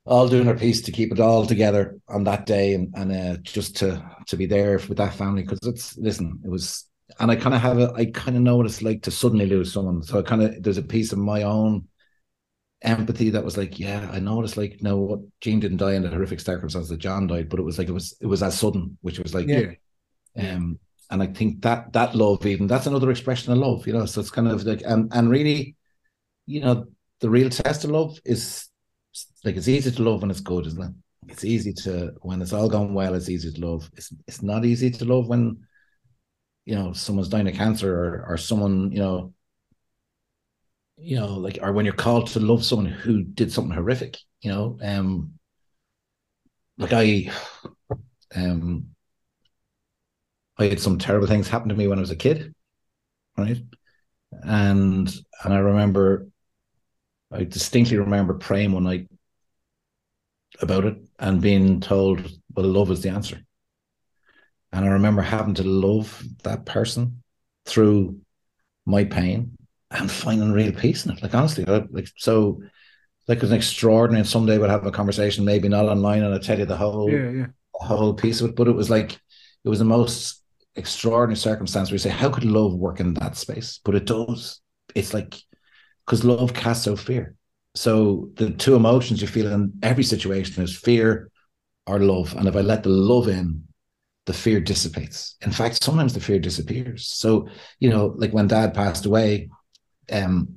all doing our piece to keep it all together on that day and, and uh, just to, to be there with that family. Cause it's, listen, it was, and I kind of have a, I kind of know what it's like to suddenly lose someone. So I kind of, there's a piece of my own empathy that was like, yeah, I know what it's like. No, what gene didn't die in the horrific circumstances that John died, but it was like it was it was as sudden, which was like, Yeah. um, and I think that that love, even that's another expression of love, you know. So it's kind of like, and and really, you know, the real test of love is like it's easy to love when it's good, isn't it? It's easy to when it's all going well. It's easy to love. It's it's not easy to love when, you know, someone's dying of cancer or or someone, you know, you know, like or when you're called to love someone who did something horrific, you know, um, like I, um, I had some terrible things happen to me when I was a kid, right? And and I remember, I distinctly remember praying one night about it and being told, "Well, love is the answer." And I remember having to love that person through my pain and finding real peace in it. Like honestly, like so, like it's an extraordinary. And someday we'll have a conversation, maybe not online, and I'll tell you the whole, Yeah, yeah. the whole piece of it. But it was like it was the most extraordinary circumstance where you say, how could love work in that space? But it does. It's like because love casts out fear. So the two emotions you feel in every situation is fear or love. And if I let the love in, the fear dissipates. In fact, sometimes the fear disappears. So, you know, like when dad passed away, um,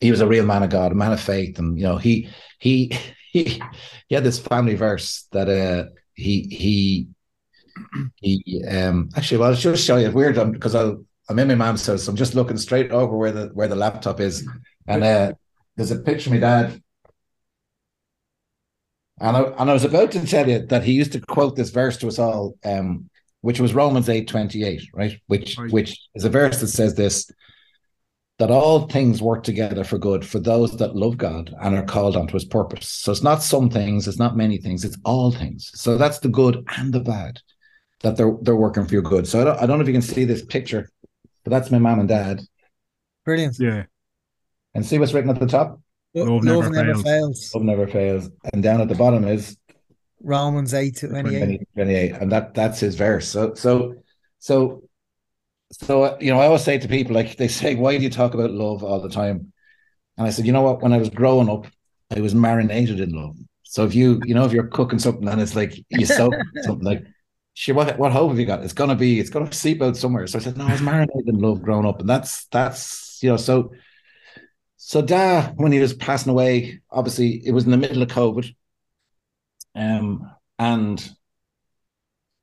he was a real man of God, a man of faith. And, you know, he he he he had this family verse that uh he he he um actually well I'll just show you weird because I'll I'm in my mom's house, so I'm just looking straight over where the where the laptop is. And uh there's a picture of my dad. And I, and I was about to tell you that he used to quote this verse to us all, um, which was Romans 8 28, right? Which Right. which is a verse that says this that all things work together for good for those that love God and are called onto his purpose. So it's not some things, it's not many things, it's all things. So that's the good and the bad that they're they're working for your good. So I don't, I don't know if you can see this picture, but that's my mom and dad. Brilliant. Yeah. And see what's written at the top? Love Love, never never, fails. fails. Love never fails. And down at the bottom is Romans 8 to 28. 28 and that that's his verse so so so so uh, you know i always say to people like they say why do you talk about love all the time and i said you know what when i was growing up i was marinated in love so if you you know if you're cooking something and it's like you soak something like sure what what hope have you got it's gonna be it's gonna out somewhere so i said no i was marinated in love growing up and that's that's you know so so da when he was passing away obviously it was in the middle of covid um, and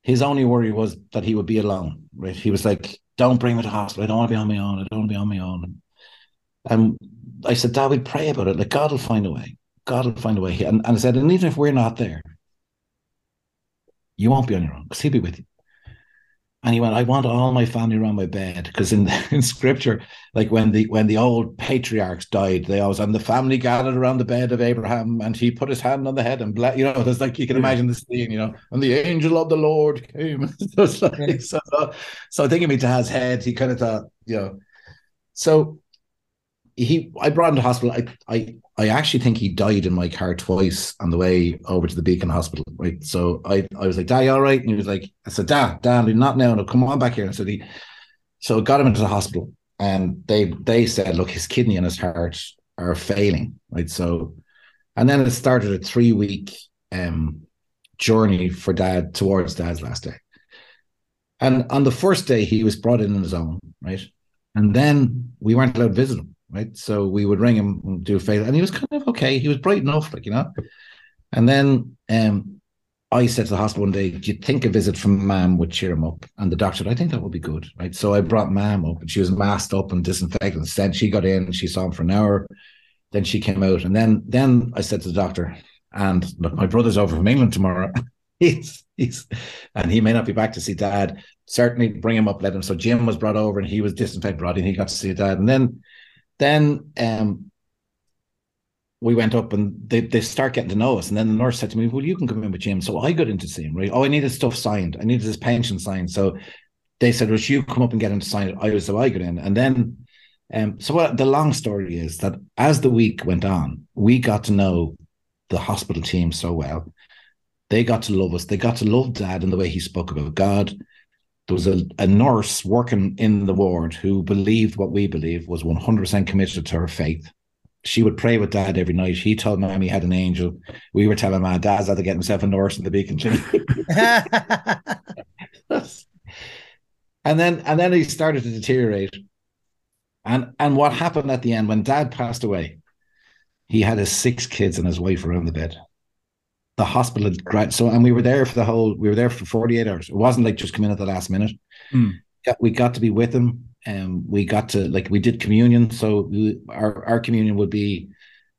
his only worry was that he would be alone. Right? He was like, "Don't bring me to hospital. I don't want to be on my own. I don't want to be on my own." And I said, "Dad, we'd pray about it. Like God will find a way. God will find a way." And, and I said, "And even if we're not there, you won't be on your own because He'll be with you." And he went, I want all my family around my bed because in in scripture, like when the when the old patriarchs died, they always and the family gathered around the bed of Abraham, and he put his hand on the head and bless. You know, there's like you can imagine the scene. You know, and the angel of the Lord came. so, like, so, so I think of me to his head. He kind of thought, you know, so he. I brought him to hospital. I I I actually think he died in my car twice on the way over to the Beacon Hospital. Right. So I, I was like, Dad, all right? And he was like, I said, Dad, Dad, not now. No, come on back here. And so he so got him into the hospital and they they said, look, his kidney and his heart are failing. Right. So and then it started a three week um journey for dad towards dad's last day. And on the first day he was brought in on his own, right? And then we weren't allowed to visit him right? So we would ring him and do a favor, and he was kind of okay. He was bright enough, like you know. And then um, I said to the hospital one day, "Do you think a visit from Mam would cheer him up?" And the doctor said, "I think that would be good, right?" So I brought Mam up, and she was masked up and disinfected. And then she got in, she saw him for an hour. Then she came out, and then then I said to the doctor, "And look, my brother's over from England tomorrow." he's he's and he may not be back to see dad. Certainly bring him up, let him. So Jim was brought over, and he was disinfected, Roddy, and he got to see dad, and then then um, we went up and they, they start getting to know us. And then the nurse said to me, Well, you can come in with Jim. So I got in to see him, right? Oh, I needed stuff signed. I needed his pension signed. So they said, Well, you come up and get him to sign it. I was so I got in. And then um, so what the long story is that as the week went on, we got to know the hospital team so well. They got to love us. They got to love dad and the way he spoke about God there was a, a nurse working in the ward who believed what we believe was 100% committed to her faith. She would pray with dad every night. He told mom he had an angel. We were telling my ah, dad's had to get himself a nurse in the beacon. and then and then he started to deteriorate. And and what happened at the end when dad passed away, he had his six kids and his wife around the bed the hospital had grad so and we were there for the whole we were there for 48 hours it wasn't like just come in at the last minute yeah, we got to be with him and we got to like we did communion so we, our our communion would be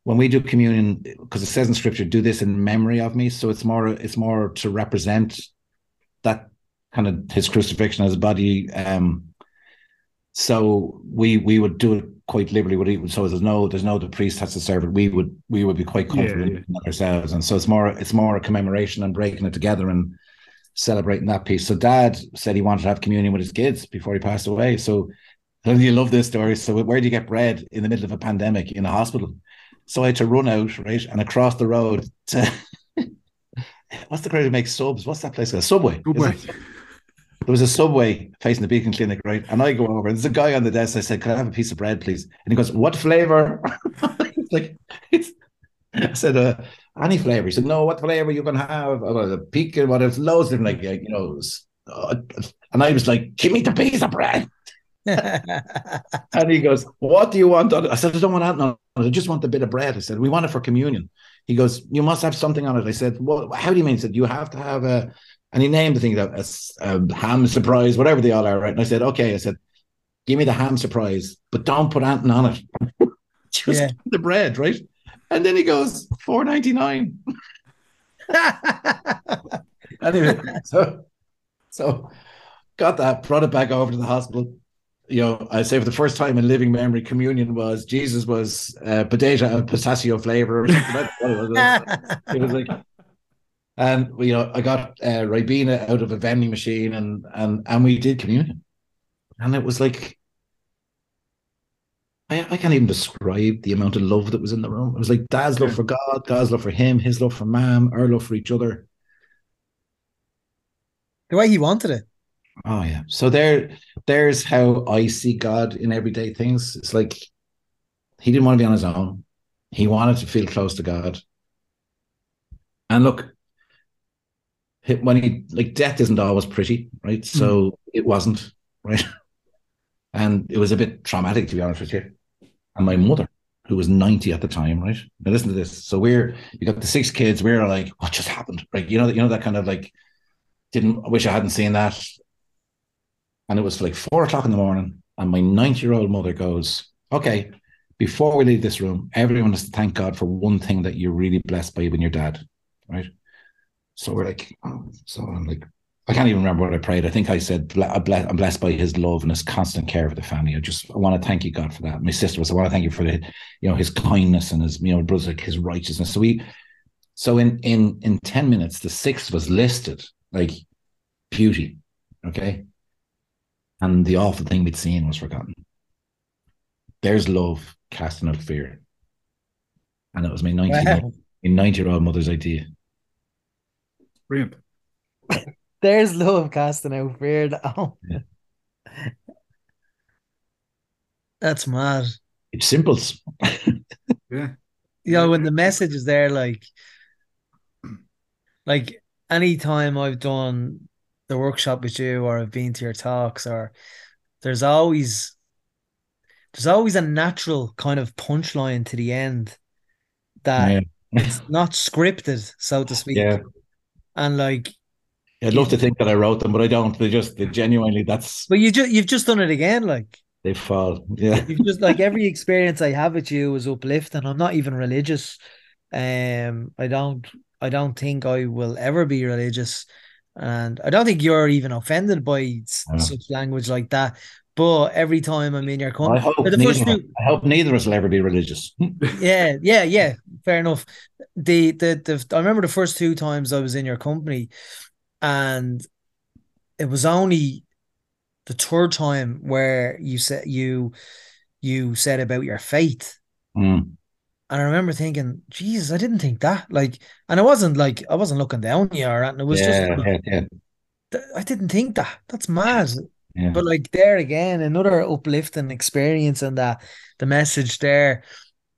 when we do communion because it says in scripture do this in memory of me so it's more it's more to represent that kind of his crucifixion as a body. Um, so we we would do it quite liberally with it. So there's no there's no the priest has to serve it. We would we would be quite comfortable Yeah, yeah. ourselves, and so it's more it's more a commemoration and breaking it together and celebrating that piece. So Dad said he wanted to have communion with his kids before he passed away. So you love this story. So where do you get bread in the middle of a pandemic in a hospital? So I had to run out right and across the road to. What's the crowd who makes subs? What's that place called? Subway. Good is way. it? There was a subway facing the Beacon Clinic, right? And I go over, and there's a guy on the desk. I said, "Can I have a piece of bread, please?" And he goes, "What flavor?" it's like, it's. I said, uh, "Any flavor." He said, "No, what flavor you gonna have?" I was a pecan, whatever, loads of different, like, you know. uh, and I was like, "Give me the piece of bread." And he goes, "What do you want?" on it?" I said, "I don't want that. No, I just want the bit of bread." I said, "We want it for communion." He goes, "You must have something on it." I said, "Well, how do you mean?" He said, "You have to have a." And he named the thing that a, a ham surprise, whatever they all are, right? And I said, "Okay." I said, "Give me the ham surprise, but don't put Anton on it. just Yeah. the bread, right?" And then he goes, four ninety nine. Anyway, so so got that, brought it back over to the hospital. You know, I say for the first time in living memory, communion was Jesus was uh, potato and pistachio flavor. Or something. That's what it was. It was like, and you know, I got uh, Ribena out of a vending machine, and and and we did communion, and it was like. I, I can't even describe the amount of love that was in the room. It was like Dad's love for God, God's love for him, his love for Mom, our love for each other. the way he wanted it. Oh yeah. So there, there's how I see God in everyday things. It's like he didn't want to be on his own. He wanted to feel close to God. And look, he- when he like death isn't always pretty, right? Mm. So it wasn't, right? And it was a bit traumatic to be honest with you. And my mother, who was 90 at the time, right? Now listen to this. So we're you got the six kids, we're like, what just happened? Right. You know, that you know that kind of like didn't I wish I hadn't seen that. And it was like four o'clock in the morning, and my 90 year old mother goes, Okay, before we leave this room, everyone has to thank God for one thing that you're really blessed by when your dad, right? So we're like, oh, so I'm like, I can't even remember what I prayed. I think I said, I'm blessed by his love and his constant care for the family. I just, I want to thank you, God, for that. My sister was, I want to thank you for the, you know, his kindness and his, you know, brother's like his righteousness. So we, so in, in, in 10 minutes, the sixth was listed like beauty. Okay. And the awful thing we'd seen was forgotten. There's love casting out fear. And it was my 90, Wow. 90 year old mother's idea. Brilliant. There's love casting out fear. Yeah. that's mad. It's simple. Yeah. You know, when the message is there, like, like anytime I've done the workshop with you or I've been to your talks, or there's always there's always a natural kind of punchline to the end that Yeah. it's not scripted, so to speak. Yeah. And like, I'd love to think that I wrote them, but I don't. They just, they genuinely, that's, but you just you've just done it again. Like they fall. Yeah. you've just like every experience I have with you is uplifting. I'm not even religious. Um, I don't I don't think I will ever be religious, and I don't think you're even offended by No. such language like that. But every time I'm in your I company, hope, the neither, first I hope neither of us will ever be religious. yeah, yeah, yeah. Fair enough. The, the the I remember the first two times I was in your company, and it was only the third time where you said you you said about your faith, Mm. and I remember thinking, Jesus, I didn't think that. Like, and I wasn't like I wasn't looking down you or anything. It was yeah, just yeah, yeah, I didn't think that. That's mad. Yeah. But like there again, another uplifting experience and that the message there.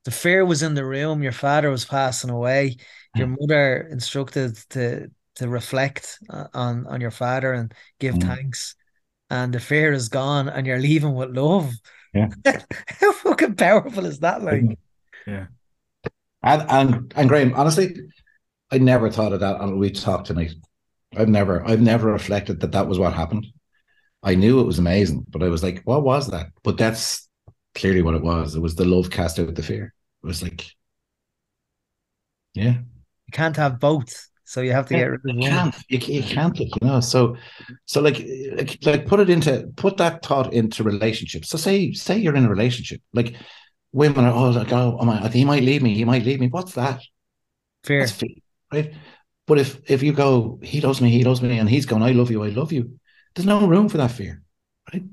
The fear was in the room. Your father was passing away. Your mother instructed to to reflect uh, on on your father and give Mm. thanks. And the fear is gone, and you're leaving with love. Yeah. How fucking powerful is that? Like, Yeah. And, and and Graham, honestly, I never thought of that until we talked tonight. I've never, I've never reflected that that was what happened. I knew it was amazing, but I was like, what was that? But that's clearly what it was. It was the love cast out the fear. It was like, yeah, you can't have both. So you have to Yeah, get rid of you one. can't you, you can't you know so so like, like like put it into put that thought into relationships so say say you're in a relationship like women are oh like oh, oh my, he might leave me he might leave me what's that Fear. that's fear right but if if you go he loves me he loves me and he's going I love you I love you there's no room for that fear right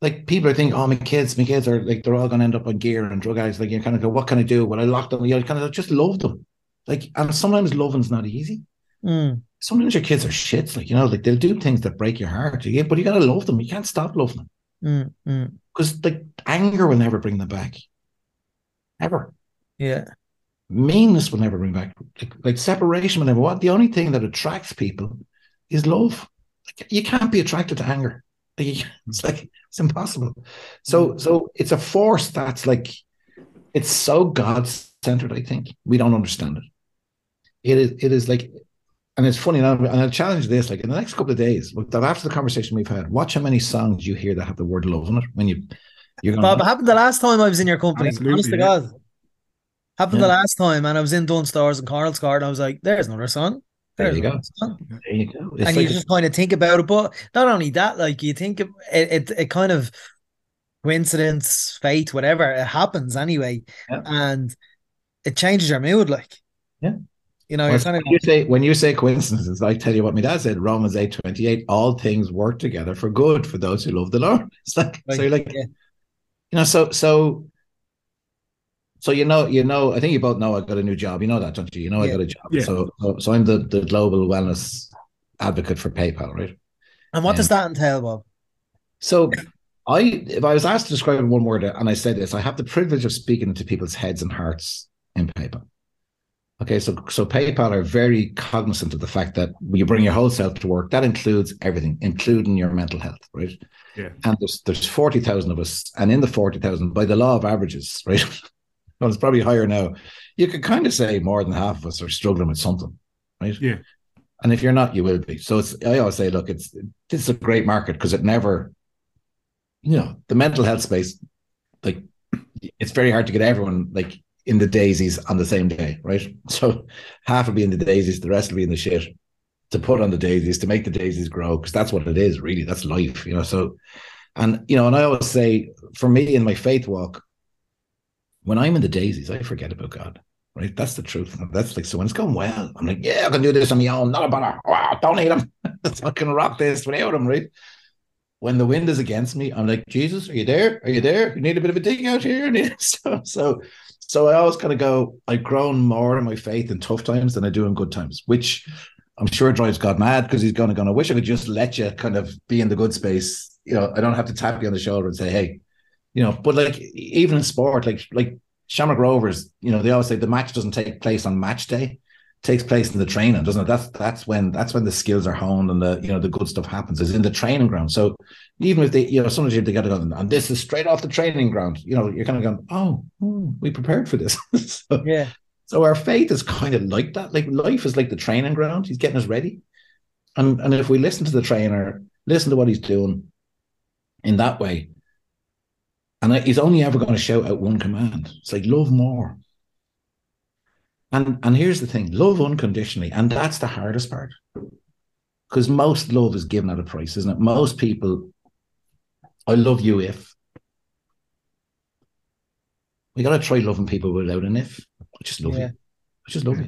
like people are thinking oh my kids my kids are like they're all going to end up on gear and drug addicts like you kind of go what can I do well I lock them you kind of just love them like and sometimes loving's not easy Mm, sometimes your kids are shits, like you know, like they'll do things that break your heart. You, but you gotta love them. You can't stop loving them mm, mm. because like anger will never bring them back, ever. Yeah. Meanness will never bring back. Like, like separation will never. What the only thing that attracts people is love. Like, you can't be attracted to anger. Like, it's like it's impossible. So mm. so it's a force that's like it's so God centered. I think we don't understand it. It is it is like and it's funny now, and I'll challenge this like in the next couple of days, look, that after the conversation we've had, watch how many songs you hear that have the word love in it when you you're going Bob, it happened the last time I was in your company. Absolutely, honest to. God. Happened Yeah. the last time, and I was in Dunnes Stores and Carl's Guard, and I was like, there's another song. There you go. there you go. It's and like you just kind of think about it. But not only that, like you think it, it, it kind of coincidence, fate, whatever, it happens anyway. Yeah. And it changes your mood, like. Yeah. You know, Well, you're kind of when you say when you say coincidences, I tell you what my dad said, Romans eight twenty eight, all things work together for good for those who love the Lord. It's like so you're like, yeah. you know, so so so you know, you know, I think you both know I got a new job. You know that, don't you? You know I got a job. Yeah. So, so so I'm the, the global wellness advocate for PayPal, right? And what does that entail, Bob? So I if I was asked to describe it in one word, and I say this, I have the privilege of speaking into people's heads and hearts in PayPal. Okay, so so PayPal are very cognizant of the fact that you bring your whole self to work. That includes everything, including your mental health, right? Yeah. And there's there's forty thousand of us, and in the forty thousand, by the law of averages, right? well, it's probably higher now. You could kind of say more than half of us are struggling with something, right? Yeah. And if you're not, you will be. So it's I always say, look, it's this is a great market because it never, you know, the mental health space, like it's very hard to get everyone like in the daisies on the same day, right? So half will be in the daisies, the rest will be in the shit to put on the daisies to make the daisies grow because that's what it is, really. That's life, you know. So, and you know, and I always say, for me in my faith walk, when I'm in the daisies, I forget about God. Right, that's the truth. That's like so when it's going well, I'm like, yeah, I can do this on my own. Not a bother. Wow, don't need him. I can rock this without him, right? When the wind is against me, I'm like, Jesus, are you there? Are you there? You need a bit of a dig out here. So, so, so I always kind of go. I've grown more in my faith in tough times than I do in good times, which I'm sure drives God mad because he's going to go. I wish I could just let you kind of be in the good space. You know, I don't have to tap you on the shoulder and say, hey, you know. But like even in sport, like like Shamrock Rovers, you know, they always say the match doesn't take place on match day, it takes place in the training, doesn't it? That's that's when that's when the skills are honed and the you know the good stuff happens is in the training ground. So even if they, you know, sometimes you they got to go and this is straight off the training ground, you know, you're kind of going, oh, hmm, we prepared for this. so, Yeah. so our faith is kind of like that. Like life is like the training ground. He's getting us ready, and and if we listen to the trainer, listen to what he's doing, in that way, and he's only ever going to shout out one command. It's like love more. And and here's the thing: love unconditionally, and that's the hardest part, because most love is given at a price, isn't it? Most people, I love you if. We got to try loving people without an if. I just love Yeah. you. I just love Yeah.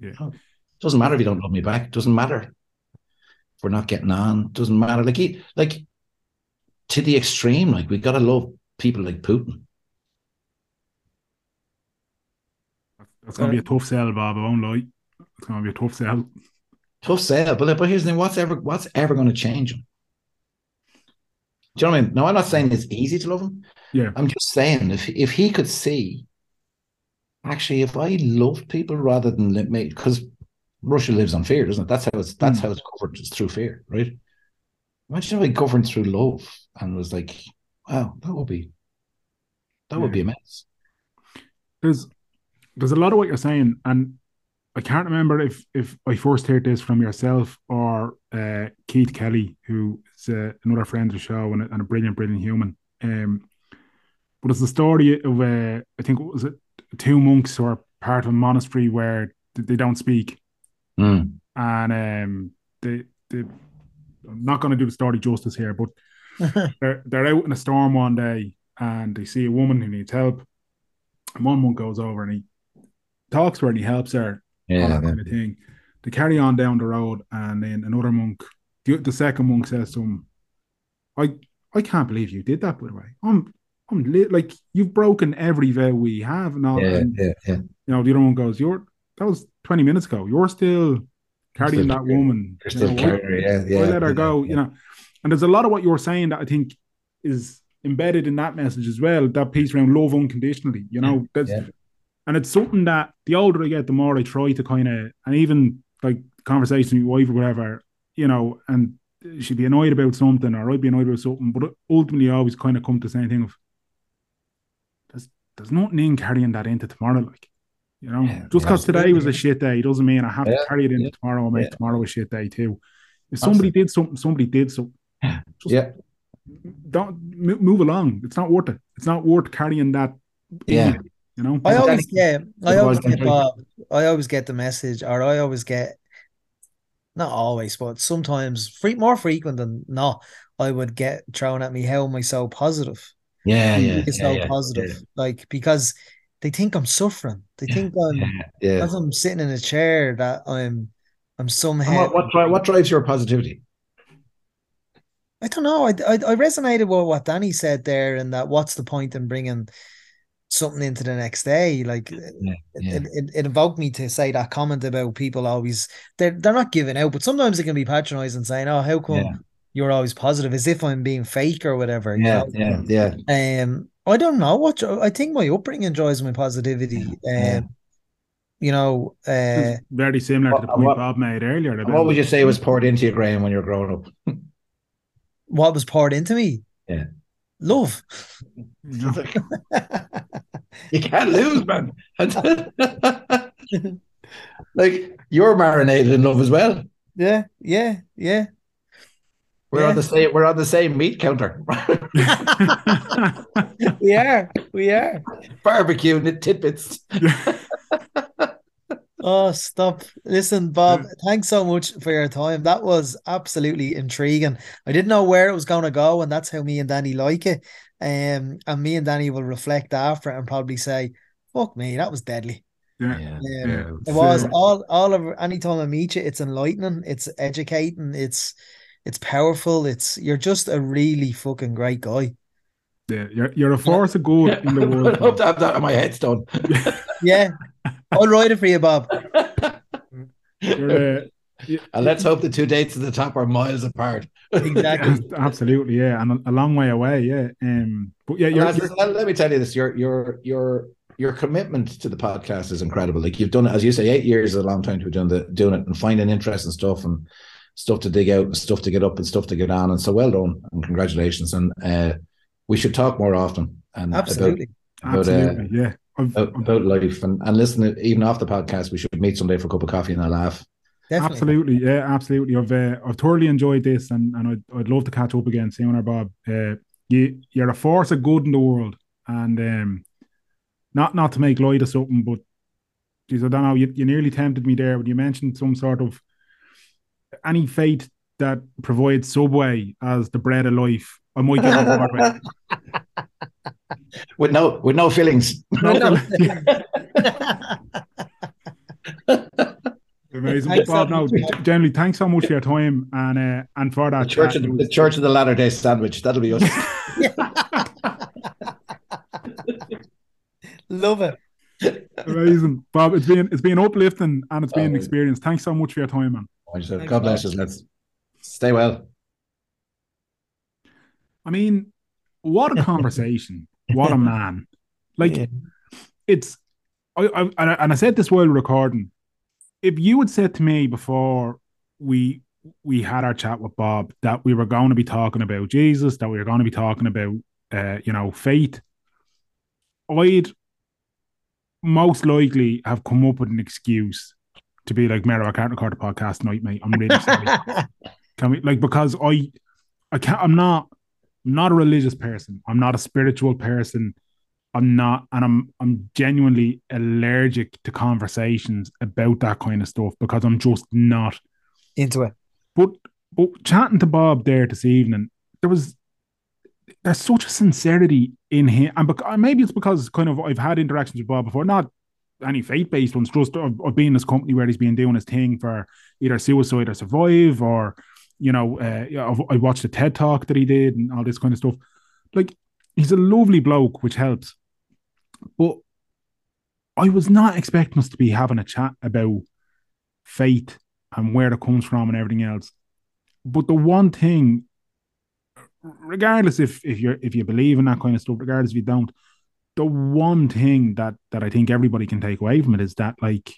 you. Yeah. Oh, doesn't matter if you don't love me back. Doesn't matter if we're not getting on. Doesn't matter. Like he, like to the extreme. Like we got to love people like Putin. That's going to be a tough sell, Bob. I won't lie. It's going to be a tough sell. Tough sell, but but here's the thing: what's ever what's ever going to change him? Do you know what I mean? No, I'm not saying it's easy to love him. Yeah. I'm just saying if if he could see, actually, if I loved people rather than let me, because Russia lives on fear, doesn't it? That's how it's that's Mm. how it's covered. It's through fear, right? Imagine if I governed through love and was like, wow, that would be that would Yeah. be immense. There's there's a lot of what you're saying, and I can't remember if if I first heard this from yourself or uh, Keith Kelly, who is uh, another friend of the show and a, and a brilliant, brilliant human. Um, but it's the story of uh, I think was it two monks who are part of a monastery where they don't speak, Mm. and um, the the I'm not going to do the story justice here, but they're they're out in a storm one day and they see a woman who needs help. And one monk goes over and he talks to her and he helps her, all Yeah. that kind of thing. They carry on down the road, and then another monk, the, the second monk says to him, "I I can't believe you did that. By the way, I'm I'm li- like you've broken every vow we have, and all. Yeah. and, Yeah. Yeah. you know, the other one goes, "You're that was 20 minutes ago. You're still carrying Still that carrying- woman. You're You still know, why- carrying her. Yeah. Yeah. why let her yeah, go? yeah. You know, and there's a lot of what you're saying that I think is embedded in that message as well. That piece around love unconditionally. You know, Yeah. and it's something that the older I get, the more I try to kind of, and even like conversation with your wife or whatever, you know, and she'd be annoyed about something or I'd be annoyed about something, but ultimately I always kind of come to the same thing of there's there's nothing in carrying that into tomorrow, like. You know, Yeah, just because today was a shit day doesn't mean I have Yeah, to carry it into tomorrow and make tomorrow a shit day too. If somebody did something, somebody did something. Just Yeah. don't mo- move along. It's not worth it. It's not worth carrying that. Yeah. in, You know. I always get, I always get Bob. Uh, I always get the message, or I always get, not always, but sometimes, free, more frequent than not, I would get thrown at me. How am I so positive? Yeah. Yeah. are you yeah, so yeah, positive? Like because they think I'm suffering. They think I'm Yeah. Yeah. because I'm sitting in a chair that I'm, I'm And somehow. what, what, what drives your positivity? I don't know. I, I I resonated with what Danny said there, and that what's the point in bringing something into the next day? Like Yeah. it, it, it invoked me to say that comment about people always they're they're not giving out, but sometimes it can be patronizing, and saying, "Oh, how come Yeah. you're always positive?" As if I'm being fake or whatever. you Yeah. know? Yeah. Yeah. Um, I don't know what I think. My upbringing drives my positivity. Um, Yeah. you know, uh, very similar to the What- point what- Bob made earlier. What would you say was poured into you, Graham, when you were growing up? what was poured into me. Yeah. Love. you can't lose, man. like you're marinated in love as well. Yeah, yeah, yeah. We're Yeah. on the same. We're on the same meat counter. we are. We are. Barbecue and tidbits. Oh, stop. Listen, Bob, thanks so much for your time. That was absolutely intriguing. I didn't know where it was going to go, and that's how me and Danny like it. Um, and me and Danny will reflect after and probably say, fuck me, that was deadly. yeah. Yeah. Um, Yeah, it was so- all all of any time I meet you, it's enlightening, it's educating, it's it's powerful, it's you're just a really fucking great guy. Yeah, you're, you're a force of good in the world. I world. hope to have that on my headstone. Yeah. I'll write it for you, Bob. You're, uh, And let's hope the two dates at the top are miles apart. Exactly. absolutely, yeah, and a, a long way away, yeah. Um, but yeah, you're, you're let, let me tell you this: your your your your commitment to the podcast is incredible. Like you've done it, as you say, eight years is a long time to be doing the doing it and finding interesting stuff and stuff to dig out and stuff to get up and stuff to get on. And so well done and congratulations. And uh, we should talk more often and Absolutely. about, about, uh, absolutely, yeah. I've, about, about life and, and listen. Even off the podcast, we should meet someday for a cup of coffee and a laugh. Definitely. Absolutely, yeah, absolutely. I've uh, I've thoroughly enjoyed this, and, and I'd, I'd love to catch up again, soon, or Bob. Uh, you you're a force of good in the world, and um, not not to make light of something, but geez, I don't know. You, you nearly tempted me there when you mentioned some sort of any fate that provides Subway as the bread of life. I might get on board with. With no with no feelings. No, Amazing, Thanks Bob. so No, much. generally, thanks so much for your time and uh, and for The that. church chat. of the, the church of the Latter Day Sandwich. That'll be us. Love it. Amazing, Bob. It's been it's been uplifting and it's been an Oh. experience. Thanks so much for your time, man. God bless you. Let's stay well. I mean, what a conversation! What a man! Like Yeah. it's, I, I and I said this while recording. If you had said to me before we we had our chat with Bob that we were going to be talking about Jesus, that we were going to be talking about, uh, you know, faith, I'd most likely have come up with an excuse to be like, Mero, I can't record a podcast tonight, mate. I'm really sorry. Can we like because I I can't I'm not I'm not a religious person. I'm not a spiritual person. I'm not, and I'm I'm genuinely allergic to conversations about that kind of stuff because I'm just not into it. But but chatting to Bob there this evening, there was there's such a sincerity in him, and bec- maybe it's because kind of I've had interactions with Bob before, not any faith based ones, just of, of being in this company where he's been doing his thing for either suicide or survive, or you know, uh, I watched the TED talk that he did and all this kind of stuff. Like he's a lovely bloke, which helps. But I was not expecting us to be having a chat about faith and where it comes from and everything else. But the one thing, regardless if if you if you believe in that kind of stuff, regardless if you don't, the one thing that that I think everybody can take away from it is that like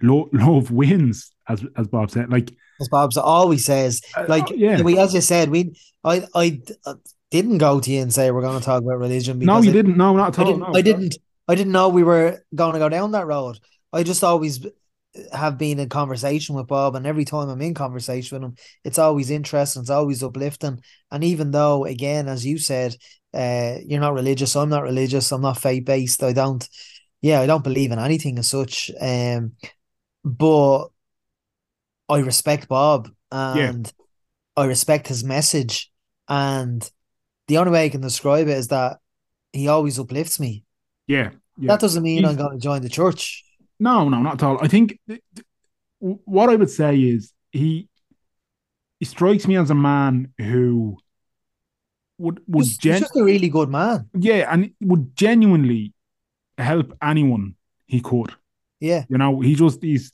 love, love wins, as as Bob said. Like as Bob always says, uh, like uh, yeah. we as you said, we I I uh, didn't go to you and say we're going to talk about religion. No, you I, didn't. No, not at all. I didn't, no, I didn't. I didn't know we were going to go down that road. I just always have been in conversation with Bob, and every time I'm in conversation with him, it's always interesting, it's always uplifting. And even though, again, as you said, uh, you're not religious, I'm not religious, I'm not faith based. I don't, yeah, I don't believe in anything as such. Um, but I respect Bob, and yeah. I respect his message, and the only way I can describe it is that he always uplifts me. Yeah. yeah. That doesn't mean He's, I'm going to join the church. No, no, not at all. I think what I would say is he he strikes me as a man who would would he's, gen- just a really good man. Yeah, and would genuinely help anyone he could. Yeah, you know, he just he's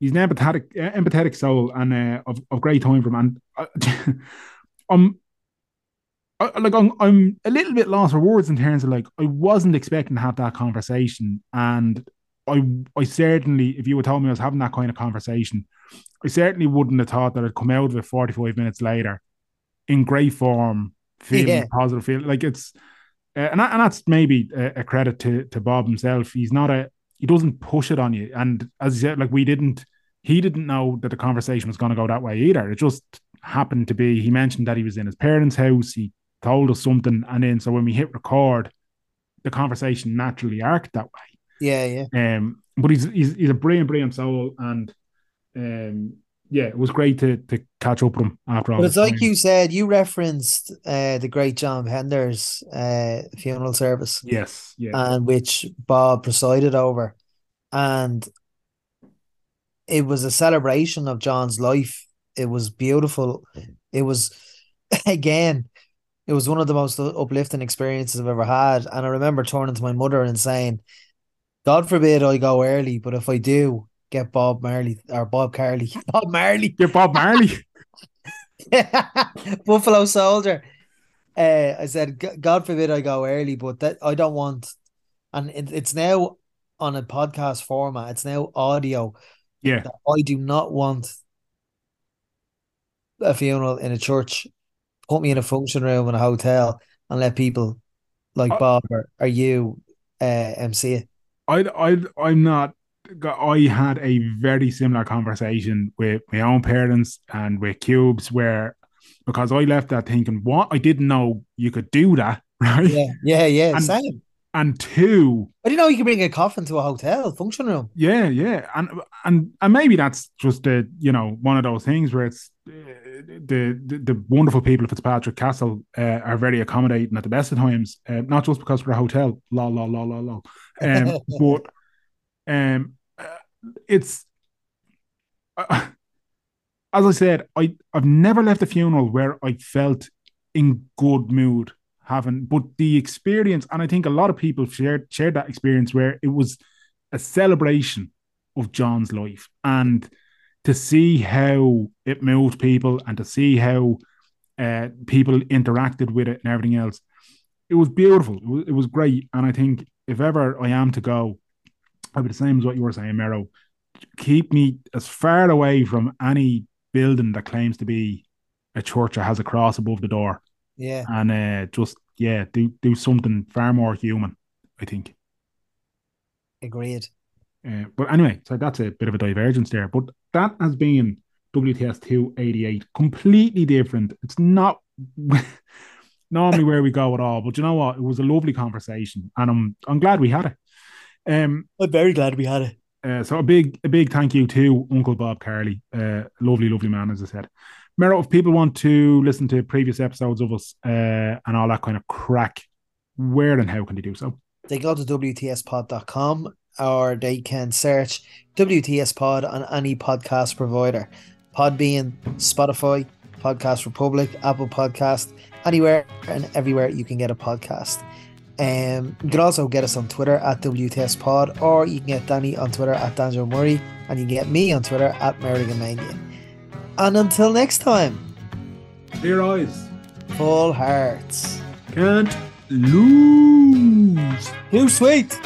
he's an empathetic empathetic soul and uh, of of great time for man. I'm I, like I'm, I'm a little bit lost for words in terms of like I wasn't expecting to have that conversation, and I I certainly, if you would tell me I was having that kind of conversation, I certainly wouldn't have thought that I'd come out of it 45 minutes later in great form, feeling yeah. positive, feeling like it's, uh, and and that's maybe a, a, credit to to Bob himself. He's not a he doesn't push it on you, and as you said, like we didn't, he didn't know that the conversation was going to go that way either. It just happened to be. He mentioned that he was in his parents' house. He told us something, and then so when we hit record, the conversation naturally arced that way. Yeah, yeah. Um, but he's he's he's a brilliant, brilliant soul, and um, yeah, it was great to to catch up with him after all. But it's like time. you said, you referenced uh, the great John Pender's uh, funeral service. Yes, yeah, and which Bob presided over, and it was a celebration of John's life. It was beautiful. It was again, it was one of the most uplifting experiences I've ever had. And I remember turning to my mother and saying, God forbid I go early, but if I do, get Bob Marley or Bob Carley. Bob Marley. Get Bob Marley. Buffalo Soldier. Uh, I said, God forbid I go early, but that I don't want, and it, it's now on a podcast format. It's now audio. Yeah, I do not want a funeral in a church. Put me in a function room in a hotel and let people like uh, Bob or, or you uh, MC it. I I I'm not. I had a very similar conversation with my own parents and with Cubes, where because I left that thinking, what I didn't know you could do that, right? Yeah, yeah, yeah. And, same. And two, I didn't know you could bring a coffin to a hotel function room. Yeah, yeah, and and and maybe that's just a you know one of those things where it's uh, the, the, the wonderful people of Fitzpatrick Castle uh, are very accommodating at the best of times, uh, not just because we're a hotel, la la la la la, um, but um, it's uh, as I said, I I've never left a funeral where I felt in good mood having, but the experience, and I think a lot of people shared shared that experience where it was a celebration of John's life, and to see how it moved people, and to see how uh, people interacted with it and everything else, it was beautiful. It was, it was great, and I think if ever I am to go, I'd be the same as what you were saying, Mero. Keep me as far away from any building that claims to be a church or has a cross above the door yeah. And uh, just yeah, do do something far more human, I think. Agreed. Uh, but anyway, so that's a bit of a divergence there. But that has been WTS 288, completely different. It's not normally where we go at all. But you know what? It was a lovely conversation, and I'm I'm glad we had it. Um, I'm very glad we had it. Uh, so a big a big thank you to Uncle Bob Carley, uh, lovely lovely man, as I said. Mero, if people want to listen to previous episodes of us uh, and all that kind of crack, where and how can they do so? They go to WTSpod.com or they can search WTS Pod on any podcast provider. Podbean, Spotify, Podcast Republic, Apple Podcast, anywhere and everywhere you can get a podcast. Um, you can also get us on Twitter at WTS Pod, or you can get Danny on Twitter at Danjo Murray, and you can get me on Twitter at Merrigamania. And until next time, clear eyes, full hearts, can't lose. Too sweet.